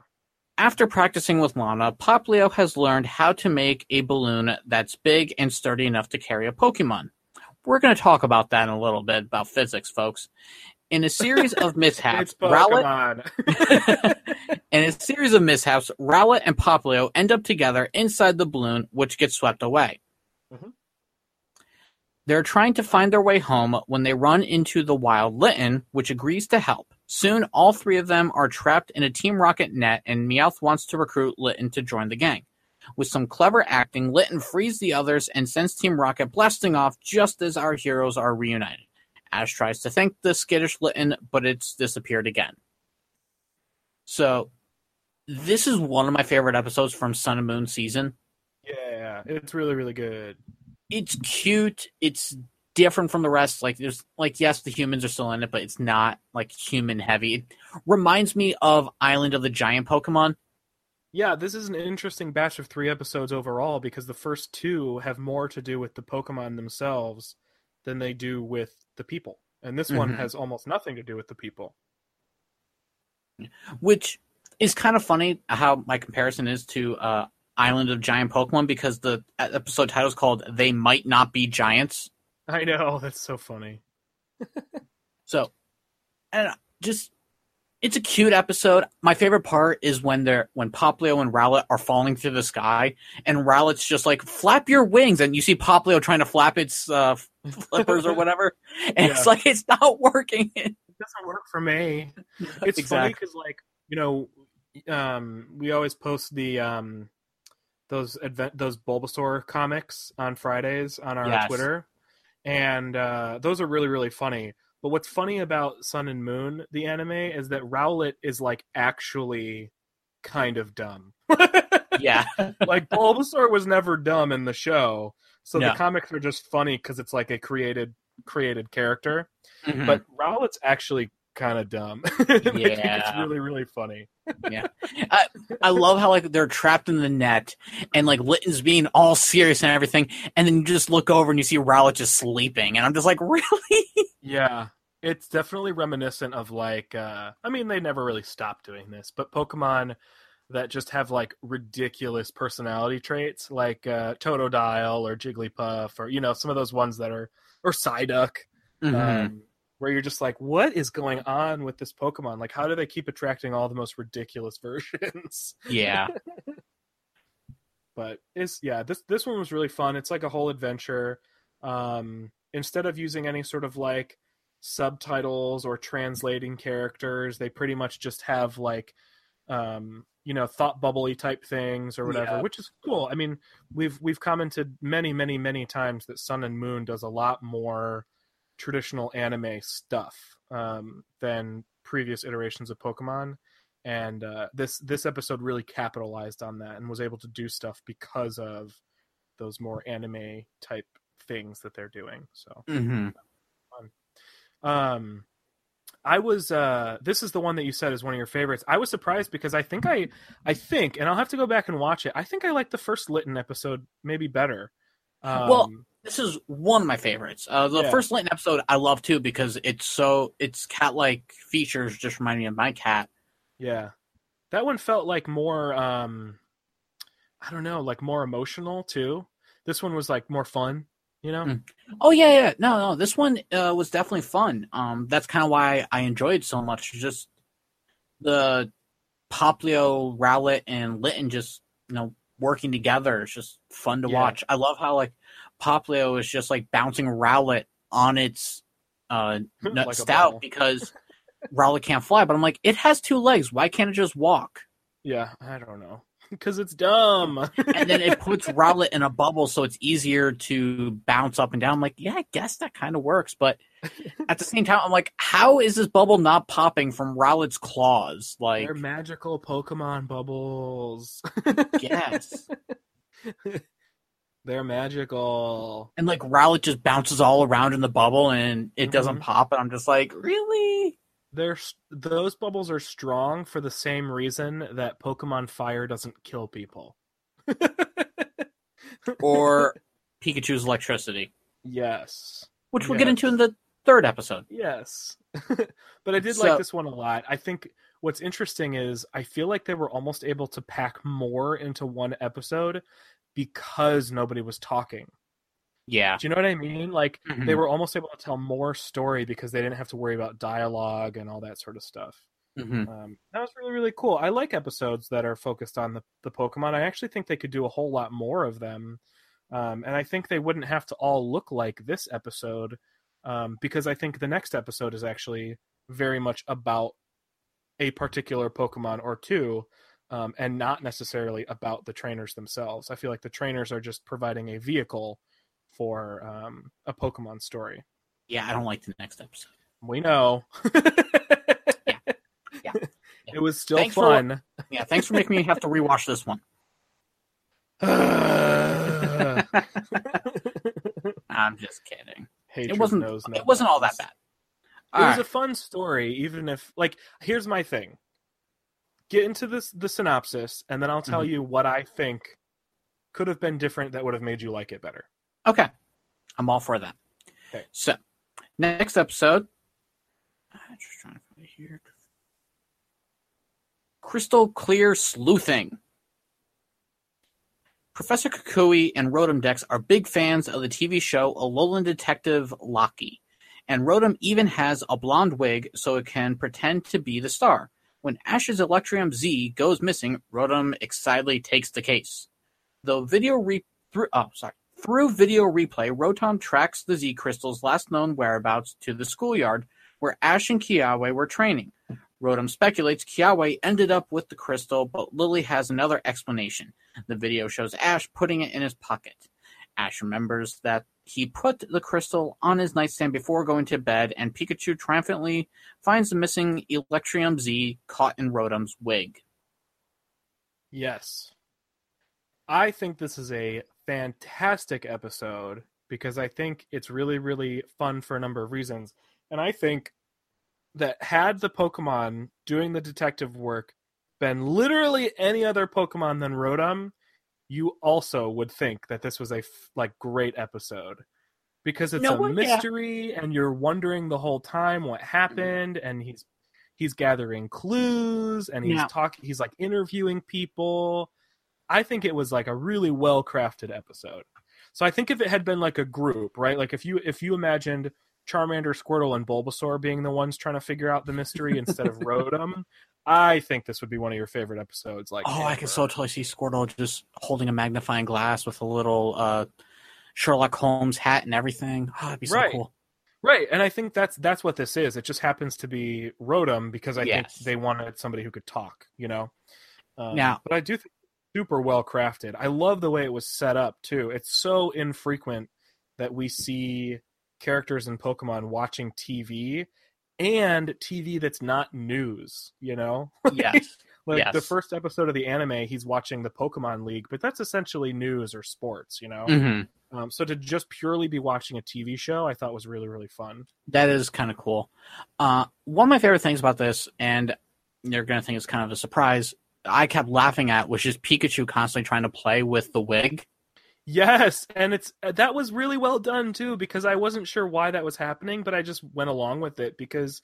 S3: After practicing with Lana, Poplio has learned how to make a balloon that's big and sturdy enough to carry a Pokemon. We're going to talk about that in a little bit about physics, folks. In a series of mishaps, Rowlet, in a series of mishaps, Rowlet and Poplio end up together inside the balloon, which gets swept away.
S4: Mhm.
S3: They're trying to find their way home when they run into the wild Litten, which agrees to help. Soon, all three of them are trapped in a Team Rocket net, and Meowth wants to recruit Litten to join the gang. With some clever acting, Litten frees the others and sends Team Rocket blasting off just as our heroes are reunited. Ash tries to thank the skittish Litten, but it's disappeared again. So, this is one of my favorite episodes from Sun and Moon season.
S4: yeah, it's really, really good.
S3: It's cute. It's different from the rest. Like, there's like, yes, the humans are still in it, but it's not like human heavy. It reminds me of Island of the Giant Pokemon.
S4: Yeah, this is an interesting batch of three episodes overall because the first two have more to do with the Pokemon themselves than they do with the people. And this one
S3: Mhm.
S4: has almost nothing to do with the people.
S3: which is kind of funny how my comparison is to uh, Island of Giant Pokemon because the episode title is called "They Might Not Be Giants."
S4: I know, that's so funny.
S3: So, and just it's a cute episode. My favorite part is when they're when Poplio and Rowlet are falling through the sky, and Rowlet's just like flap your wings, and you see Poplio trying to flap its uh, flippers or whatever, and it's like it's not working.
S4: It doesn't work for me. It's funny because, like, you know, um, we always post the um, those advent those Bulbasaur comics on Fridays on our
S3: Yes.
S4: Twitter, and uh, those are really really funny. But what's funny about Sun and Moon, the anime, is that Rowlet is like actually kind of dumb.
S3: yeah,
S4: like Bulbasaur was never dumb in the show, so
S3: No.
S4: the comics are just funny because it's like a created created character.
S3: Mhm.
S4: But Rowlet's actually kind of dumb. yeah, it's really really funny.
S3: Yeah, I, I love how like they're trapped in the net and like Litten's being all serious and everything, and then you just look over and you see Rowlet just sleeping, and I'm just like, really?
S4: Yeah. It's definitely reminiscent of like uh I mean they never really stopped doing this, but Pokemon that just have like ridiculous personality traits like uh Totodile or Jigglypuff or you know some of those ones that are or Psyduck
S3: Mm-hmm.
S4: um, where you're just like what is going on with this Pokemon? Like how do they keep attracting all the most ridiculous versions?
S3: yeah,
S4: but it's yeah this this one was really fun it's like a whole adventure um instead of using any sort of like subtitles or translating characters they pretty much just have like um you know thought bubbly type things or whatever
S3: Yeah.
S4: which is cool i mean we've we've commented many many many times that sun and moon does a lot more traditional anime stuff um than previous iterations of pokemon. And uh, this this episode really capitalized on that and was able to do stuff because of those more anime type things that they're doing. So
S3: hmm
S4: um i was uh this is the one that you said is one of your favorites. I was surprised because i think i i think and i'll have to go back and watch it. I think i like the first Litten episode maybe better um,
S3: Well, this is one of my favorites. Uh, the
S4: Yeah.
S3: first Litten episode I love too because it's so its cat-like features just remind me of my cat.
S4: Yeah. That one felt like more um I don't know, like more emotional too. This one was like more fun, You know?
S3: Mm. Oh yeah, yeah. No, no. This one uh, was definitely fun. Um, that's kind of why I enjoyed so much. Just the Poplio, Rowlet, and Litten just you know working together. It's just fun to
S4: Yeah.
S3: watch. I love how like Poplio is just like bouncing Rowlet on its uh nut
S4: Like
S3: stout because Rowlet can't fly. But I'm like, it has two legs. Why can't it just walk?
S4: Yeah, I don't know. Because it's dumb.
S3: and then it puts Rowlet in a bubble so it's easier to bounce up and down. I'm like, yeah, I guess that kind of works. But at the same time, I'm like, how is this bubble not popping from Rowlet's claws? Like,
S4: They're magical Pokemon bubbles.
S3: yes.
S4: They're magical.
S3: And like Rowlet just bounces all around in the bubble and it doesn't
S4: Mhm.
S3: pop. And I'm just like, really?
S4: They're those bubbles are strong for the same reason that Pokemon Fire doesn't kill people.
S3: Or Pikachu's electricity,
S4: yes.
S3: which we'll get into in the third episode.
S4: Yes. but I did
S3: So-
S4: like this one a lot. I think what's interesting is I feel like they were almost able to pack more into one episode because nobody was talking.
S3: Yeah.
S4: Do you know what I mean? Like they
S3: Mhm.
S4: were almost able to tell more story because they didn't have to worry about dialogue and all that sort of stuff.
S3: Mhm.
S4: Um, that was really really cool. I like episodes that are focused on the the Pokemon. I actually think they could do a whole lot more of them, um, and I think they wouldn't have to all look like this episode um, because I think the next episode is actually very much about a particular Pokemon or two. Um, and not necessarily about the trainers themselves. I feel like the trainers are just providing a vehicle for um, a Pokemon story.
S3: Yeah, I don't like the next episode.
S4: We know.
S3: Yeah. Yeah.
S4: It was still
S3: Thanks for-
S4: fun.
S3: Yeah, thanks for making me have to rewatch this one. I'm just kidding.
S4: Hatred
S3: it wasn't.
S4: no
S3: it wasn't all that bad.
S4: It was a fun story, even if like here's my thing. Get into this the synopsis, and then I'll tell
S3: Mhm.
S4: you what I think could have been different that would have made you like it better.
S3: Okay. I'm all for that.
S4: Okay.
S3: So, next episode. I'm just trying to find it here. Crystal Clear Sleuthing. Professor Kukui and Rotom Dex are big fans of the TV show Alolan Detective Locky, and Rotom even has a blonde wig so it can pretend to be the star. When Ash's Electrium Z goes missing, Rotom excitedly takes the case. Though video re- through oh sorry through video replay, Rotom tracks the Z crystal's last known whereabouts to the schoolyard where Ash and Kiawe were training. Rotom speculates Kiawe ended up with the crystal, but Lillie has another explanation. The video shows Ash putting it in his pocket. Ash remembers that he put the crystal on his nightstand before going to bed, and Pikachu triumphantly finds the missing Electrium Z caught in Rotom's wig.
S4: Yes. I think this is a fantastic episode because I think it's really, really fun for a number of reasons. And I think that had the Pokemon doing the detective work been literally any other Pokemon than Rotom, you also would think that this was a f- like great episode because it's
S3: No,
S4: a
S3: well, yeah.
S4: mystery and you're wondering the whole time what happened and he's he's gathering clues and he's
S3: Yeah.
S4: talking he's like interviewing people i think it was like a really well crafted episode so i think if it had been like a group right like if you if you imagined charmander squirtle and bulbasaur being the ones trying to figure out the mystery instead of rotom i think this would be one of your favorite episodes like
S3: Oh, I can so totally see Squirtle just holding a magnifying glass with a little uh, Sherlock Holmes hat and everything. Oh, that'd be so
S4: Right.
S3: cool.
S4: Right, and I think that's that's what this is. It just happens to be Rotom because I
S3: Yes.
S4: think they wanted somebody who could talk, you know. Um,
S3: Now-
S4: but I do think super well crafted. I love the way it was set up too. It's so infrequent that we see characters in Pokemon watching TV and TV that's not news, you know.
S3: Yes.
S4: Like the first episode of the anime, he's watching the Pokemon League, but that's essentially news or sports, you know.
S3: hmm
S4: Um, so to just purely be watching a TV show, I thought was really really fun.
S3: That is kind of cool. Uh, one of my favorite things about this, and you're going to think it's kind of a surprise, I kept laughing at was just Pikachu constantly trying to play with the wig.
S4: Yes, and it's uh, that was really well done too because I wasn't sure why that was happening, but I just went along with it because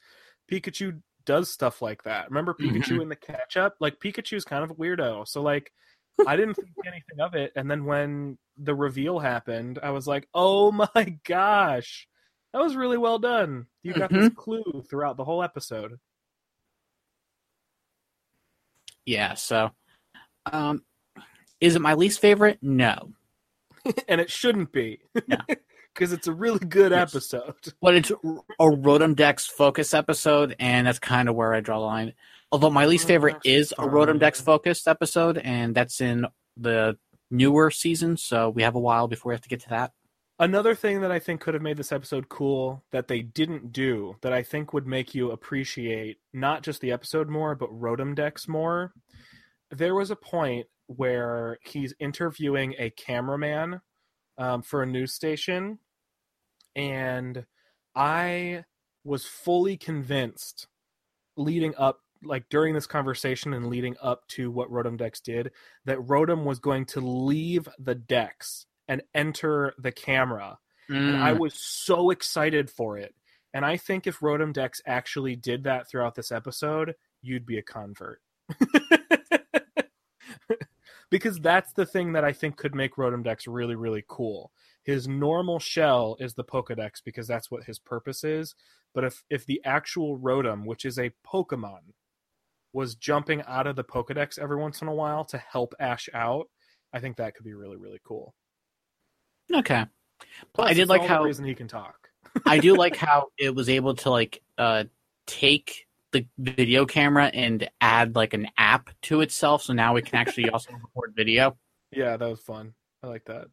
S4: Pikachu does stuff like that. Remember Pikachu in the catch up? Like Pikachu's kind of a weirdo. So like I didn't think anything of it, and then when the reveal happened, I was like, "Oh my gosh, that was really well done." You got this clue throughout the whole episode.
S3: Yeah, so um is it my least favorite? No.
S4: and it shouldn't be.
S3: No.
S4: Because it's a really good
S3: Yes.
S4: episode.
S3: But it's a Rotom Dex focus episode, and that's kind of where I draw the line. Although my least favorite is a Rotom Dex focused episode, and that's in the newer season, so we have a while before we have to get to that.
S4: Another thing that I think could have made this episode cool that they didn't do that I think would make you appreciate not just the episode more, but Rotom Dex more. There was a point where he's interviewing a cameraman um, for a news station, and I was fully convinced leading up like during this conversation and leading up to what Rotom Dex did that Rotom was going to leave the Dex and enter the camera. And I mm. was so excited for it. And I think if Rotom Dex actually did that throughout this episode, you'd be a convert. because that's the thing that I think could make Rotom Dex really, really cool. His normal shell is the Pokedex because that's what his purpose is. But if, if the actual Rotom, which is a Pokemon, was jumping out of the Pokedex every once in a while to help Ash out, I think that could be really, really cool.
S3: Okay.
S4: Plus,
S3: I did like how-
S4: reason he can talk.
S3: I do like how it was able to like uh take the video camera and add like an app to itself, so now we can actually also record video.
S4: Yeah, that was fun. I like that.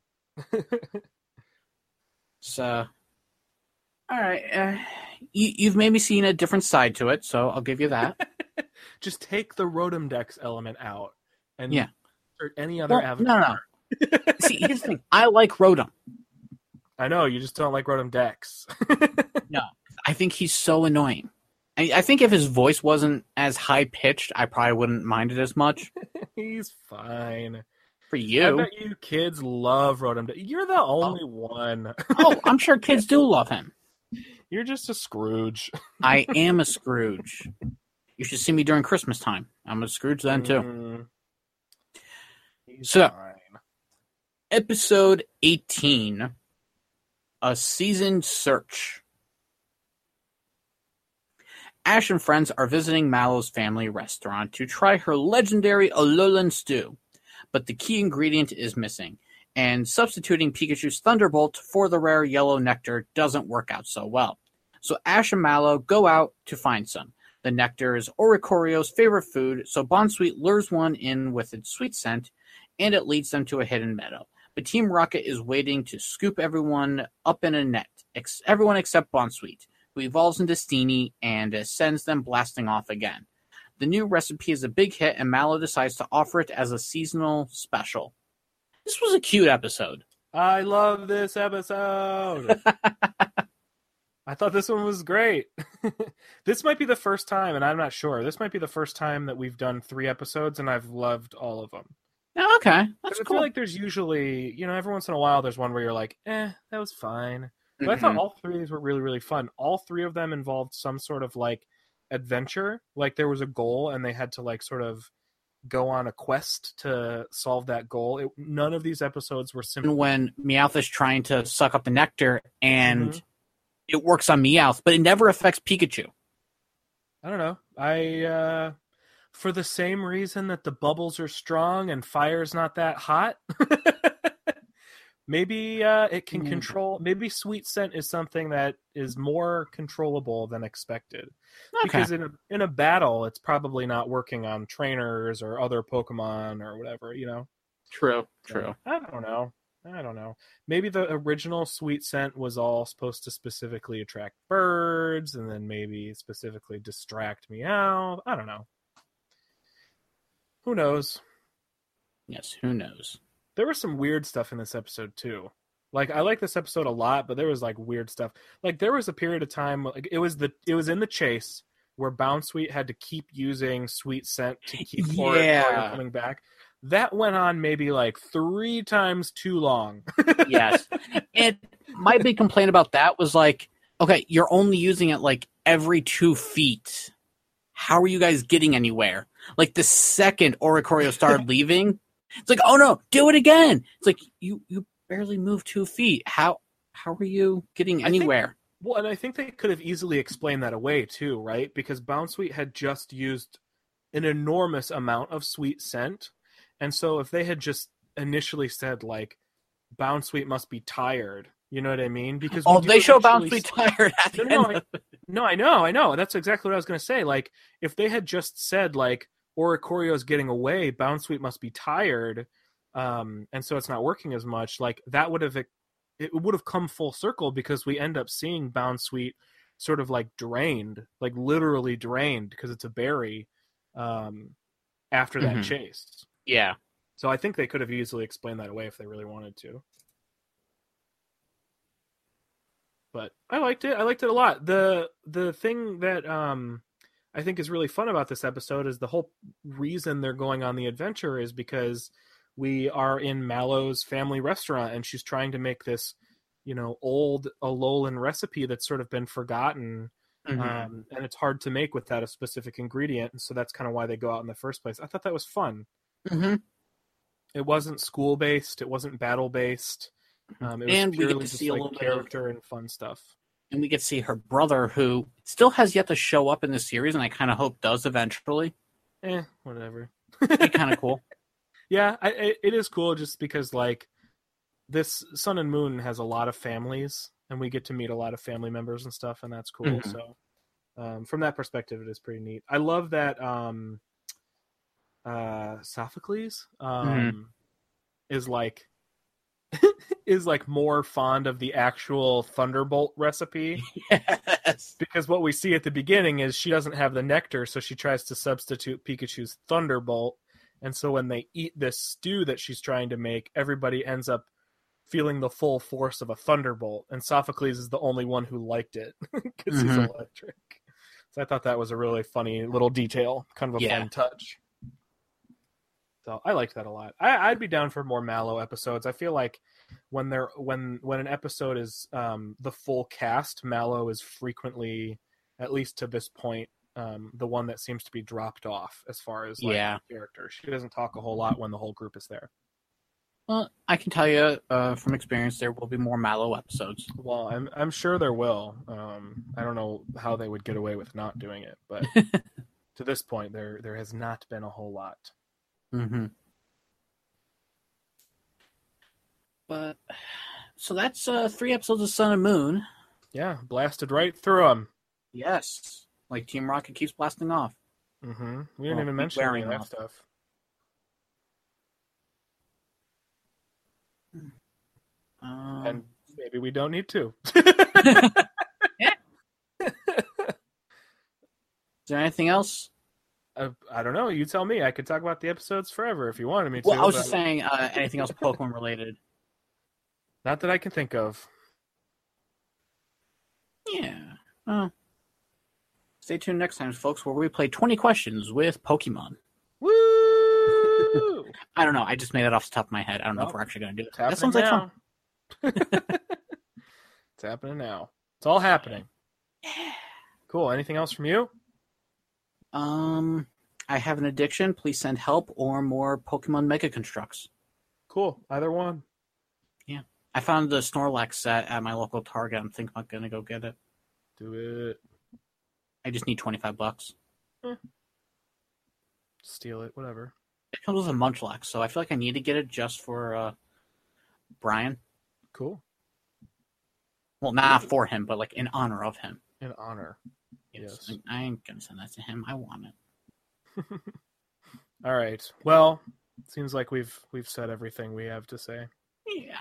S3: So, all right, uh, you, you've maybe seen a different side to it, so I'll give you that.
S4: Just take the Rotom Dex element out and
S3: Yeah.
S4: insert any other
S3: Well,
S4: avatar.
S3: no, no. See, here's the thing: I like Rotom.
S4: I know you just don't like Rotom Dex.
S3: No, I think he's so annoying. I, I think if his voice wasn't as high pitched, I probably wouldn't mind it as much.
S4: He's fine.
S3: For
S4: I
S3: you,
S4: bet you kids love Rotom Dex. You're the only one.
S3: oh, I'm sure kids do love him.
S4: You're just a Scrooge.
S3: I am a Scrooge. You should see me during Christmas time. I'm a Scrooge then too.
S4: Mm.
S3: So-. Episode 18 A Seasoned Search. Ash and friends are visiting Mallow's family restaurant to try her legendary Alolan stew, but the key ingredient is missing, and substituting Pikachu's Thunderbolt for the rare yellow nectar doesn't work out so well. So Ash and Mallow go out to find some. The nectar is Oricorio's favorite food, so Bounsweet lures one in with its sweet scent, and it leads them to a hidden meadow. But Team Rocket is waiting to scoop everyone up in a net, ex- everyone except Bounsweet, who evolves into Steenee and uh, sends them blasting off again. The new recipe is a big hit, and Mallow decides to offer it as a seasonal special. This was a cute episode.
S4: I love this episode. I thought this one was great. this might be the first time, and I'm not sure. This might be the first time that we've done three episodes, and I've loved all of them.
S3: Oh, okay,
S4: 'Cause
S3: that's
S4: I
S3: cool.
S4: feel like there's usually, you know, every once in a while, there's one where you're like, eh, that was fine. But I thought
S3: Mhm.
S4: all three of these were really, really fun. All three of them involved some sort of like adventure. Like there was a goal, and they had to like sort of go on a quest to solve that goal. It, none of these episodes were simply.
S3: when Meowth is trying to suck up the nectar, and
S4: Mhm.
S3: it works on Meowth, but it never affects Pikachu.
S4: I don't know. I uh for the same reason that the bubbles are strong and fire's not that hot. maybe uh it can
S3: Mm.
S4: control maybe sweet scent is something that is more controllable than expected.
S3: Okay.
S4: Because in a in a battle it's probably not working on trainers or other Pokemon or whatever, you know.
S3: True.
S4: So,
S3: True.
S4: I don't know. I don't know. Maybe the original sweet scent was all supposed to specifically attract birds and then maybe specifically distract meow. I don't know. Who knows?
S3: Yes. Who knows?
S4: There was some weird stuff in this episode too. Like I like this episode a lot, but there was like weird stuff. Like there was a period of time like it was the it was in the chase where Bounsweet had to keep using sweet scent to keep
S3: Yeah.
S4: coming back. That went on maybe like three times too long.
S3: yes. And my big complaint about that was like, okay, you're only using it like every two feet. How are you guys getting anywhere? Like the second Oricorio started leaving, It's like, oh no, do it again. It's like you you barely moved two feet. How how are you getting
S4: I think-
S3: anywhere?
S4: Well, and I think they could have easily explained that away too, right? Because Bounsweet had just used an enormous amount of sweet scent, and so if they had just initially said like, Bounsweet must be tired," you know what I mean? Because
S3: Oh, they show Bounsweet tired at the
S4: No, no,
S3: end. of-
S4: No, I know, I know. That's exactly what I was going to say. Like, if they had just said, like, Oricorio's getting away, Bounsweet must be tired, um, and so it's not working as much, like, that would have, it would have come full circle because we end up seeing Bounsweet sort of like drained, like literally drained because it's a berry, um, after that
S3: Mhm.
S4: chase.
S3: yeah.
S4: So I think they could have easily explained that away if they really wanted to. But I liked it. I liked it a lot. The the thing that um I think is really fun about this episode is the whole reason they're going on the adventure is because we are in Mallow's family restaurant and she's trying to make this, you know, old Alolan recipe that's sort of been forgotten.
S3: Mhm.
S4: Um, and it's hard to make without a specific ingredient. And so that's kind of why they go out in the first place. I thought that was fun
S3: Mhm.
S4: it wasn't school based it wasn't battle based um, it was
S3: And get
S4: purely
S3: to
S4: just
S3: see a
S4: like
S3: little bit of-
S4: character and fun stuff
S3: And we get to see her brother, who still has yet to show up in the series, and I kind of hope does eventually.
S4: eh whatever
S3: Be kind of cool.
S4: yeah I, it, it is cool just because like this sun and moon has a lot of families and we get to meet a lot of family members and stuff and that's cool
S3: Mhm.
S4: so um, from that perspective it is pretty neat i love that um uh sophocles um
S3: Mm-hmm.
S4: is like is like more fond of the actual thunderbolt recipe
S3: yes.
S4: because what we see at the beginning is she doesn't have the nectar, so she tries to substitute Pikachu's Thunderbolt. And so when they eat this stew that she's trying to make, everybody ends up feeling the full force of a Thunderbolt. And Sophocles is the only one who liked it because he's
S3: Mhm.
S4: electric. So I thought that was a really funny little detail, kind of a
S3: Yeah.
S4: fun touch. So I liked that a lot. I, I'd be down for more Mallow episodes. I feel like when they're when when an episode is um, the full cast, Mallow is frequently, at least to this point, um, the one that seems to be dropped off as far as like,
S3: Yeah.
S4: character. She doesn't talk a whole lot when the whole group is there.
S3: Well, I can tell you uh, from experience, there will be more Mallow episodes.
S4: Well, I'm I'm sure there will. Um, I don't know how they would get away with not doing it, but to this point, there there has not been a whole lot.
S3: Mm-hmm. But so that's uh, three episodes of Sun and Moon.
S4: Yeah, blasted right through them.
S3: Yes, like Team Rocket keeps blasting off.
S4: Mm hmm We didn't
S3: Well,
S4: even mention any of that
S3: off.
S4: stuff.
S3: Um,
S4: and maybe we don't need to.
S3: is there anything else?
S4: I, I don't know. You tell me. I could talk about the episodes forever if you wanted me to.
S3: Well, I was
S4: but
S3: just saying uh, anything else Pokemon related.
S4: Not that I can think of.
S3: Yeah. Oh. Stay tuned next time, folks, where we play 20 questions with Pokemon.
S4: Woo!
S3: I don't know. I just made that off the top of my head. I don't know if we're actually going to do it. That sounds like fun.
S4: it's happening now. It's all happening. Yeah. Cool. Anything else from you?
S3: Um, I have an addiction. Please send help or more Pokemon Mega Construx.
S4: Cool. Either one. Yeah.
S3: I found the Snorlax set at my local Target. I'm thinking I'm going to go get it.
S4: Do it.
S3: I just need 25 bucks.
S4: Steal it. Whatever.
S3: It comes with a Munchlax, so I feel like I need to get it just for uh, Brian.
S4: Cool.
S3: Well, not for him, but like in honor of him.
S4: In honor.
S3: Yes.
S4: Yes.
S3: I ain't to send that to him. I want it.
S4: All right. Well, seems like we've we've said everything we have to say.
S3: Yeah.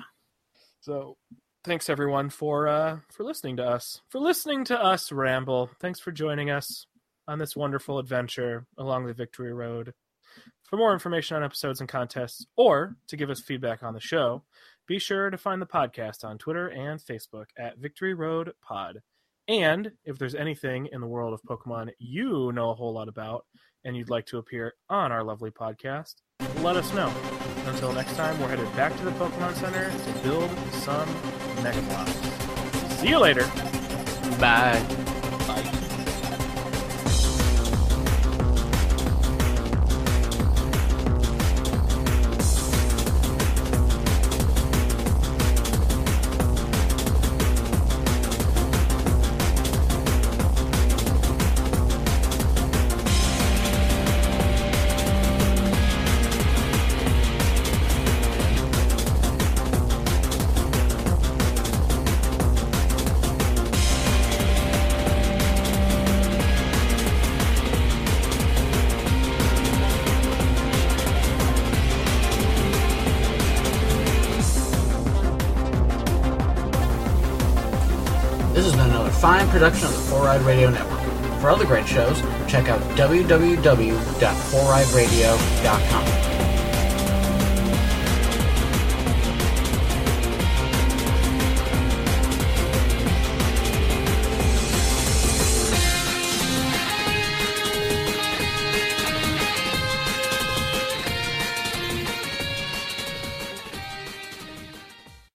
S4: So, thanks everyone for uh for listening to us. For listening to us ramble. Thanks for joining us on this wonderful adventure along the Victory Road. For more information on episodes and contests or to give us feedback on the show, be sure to find the podcast on Twitter and Facebook at Victory Road Pod. And if there's anything in the world of Pokemon you know a whole lot about and you'd like to appear on our lovely podcast, let us know. Until next time, we're headed back to the Pokemon Center to build some Mega Bloks. See you later.
S3: Bye. Radio Network. For other great shows, check out www.foureyedradio.com.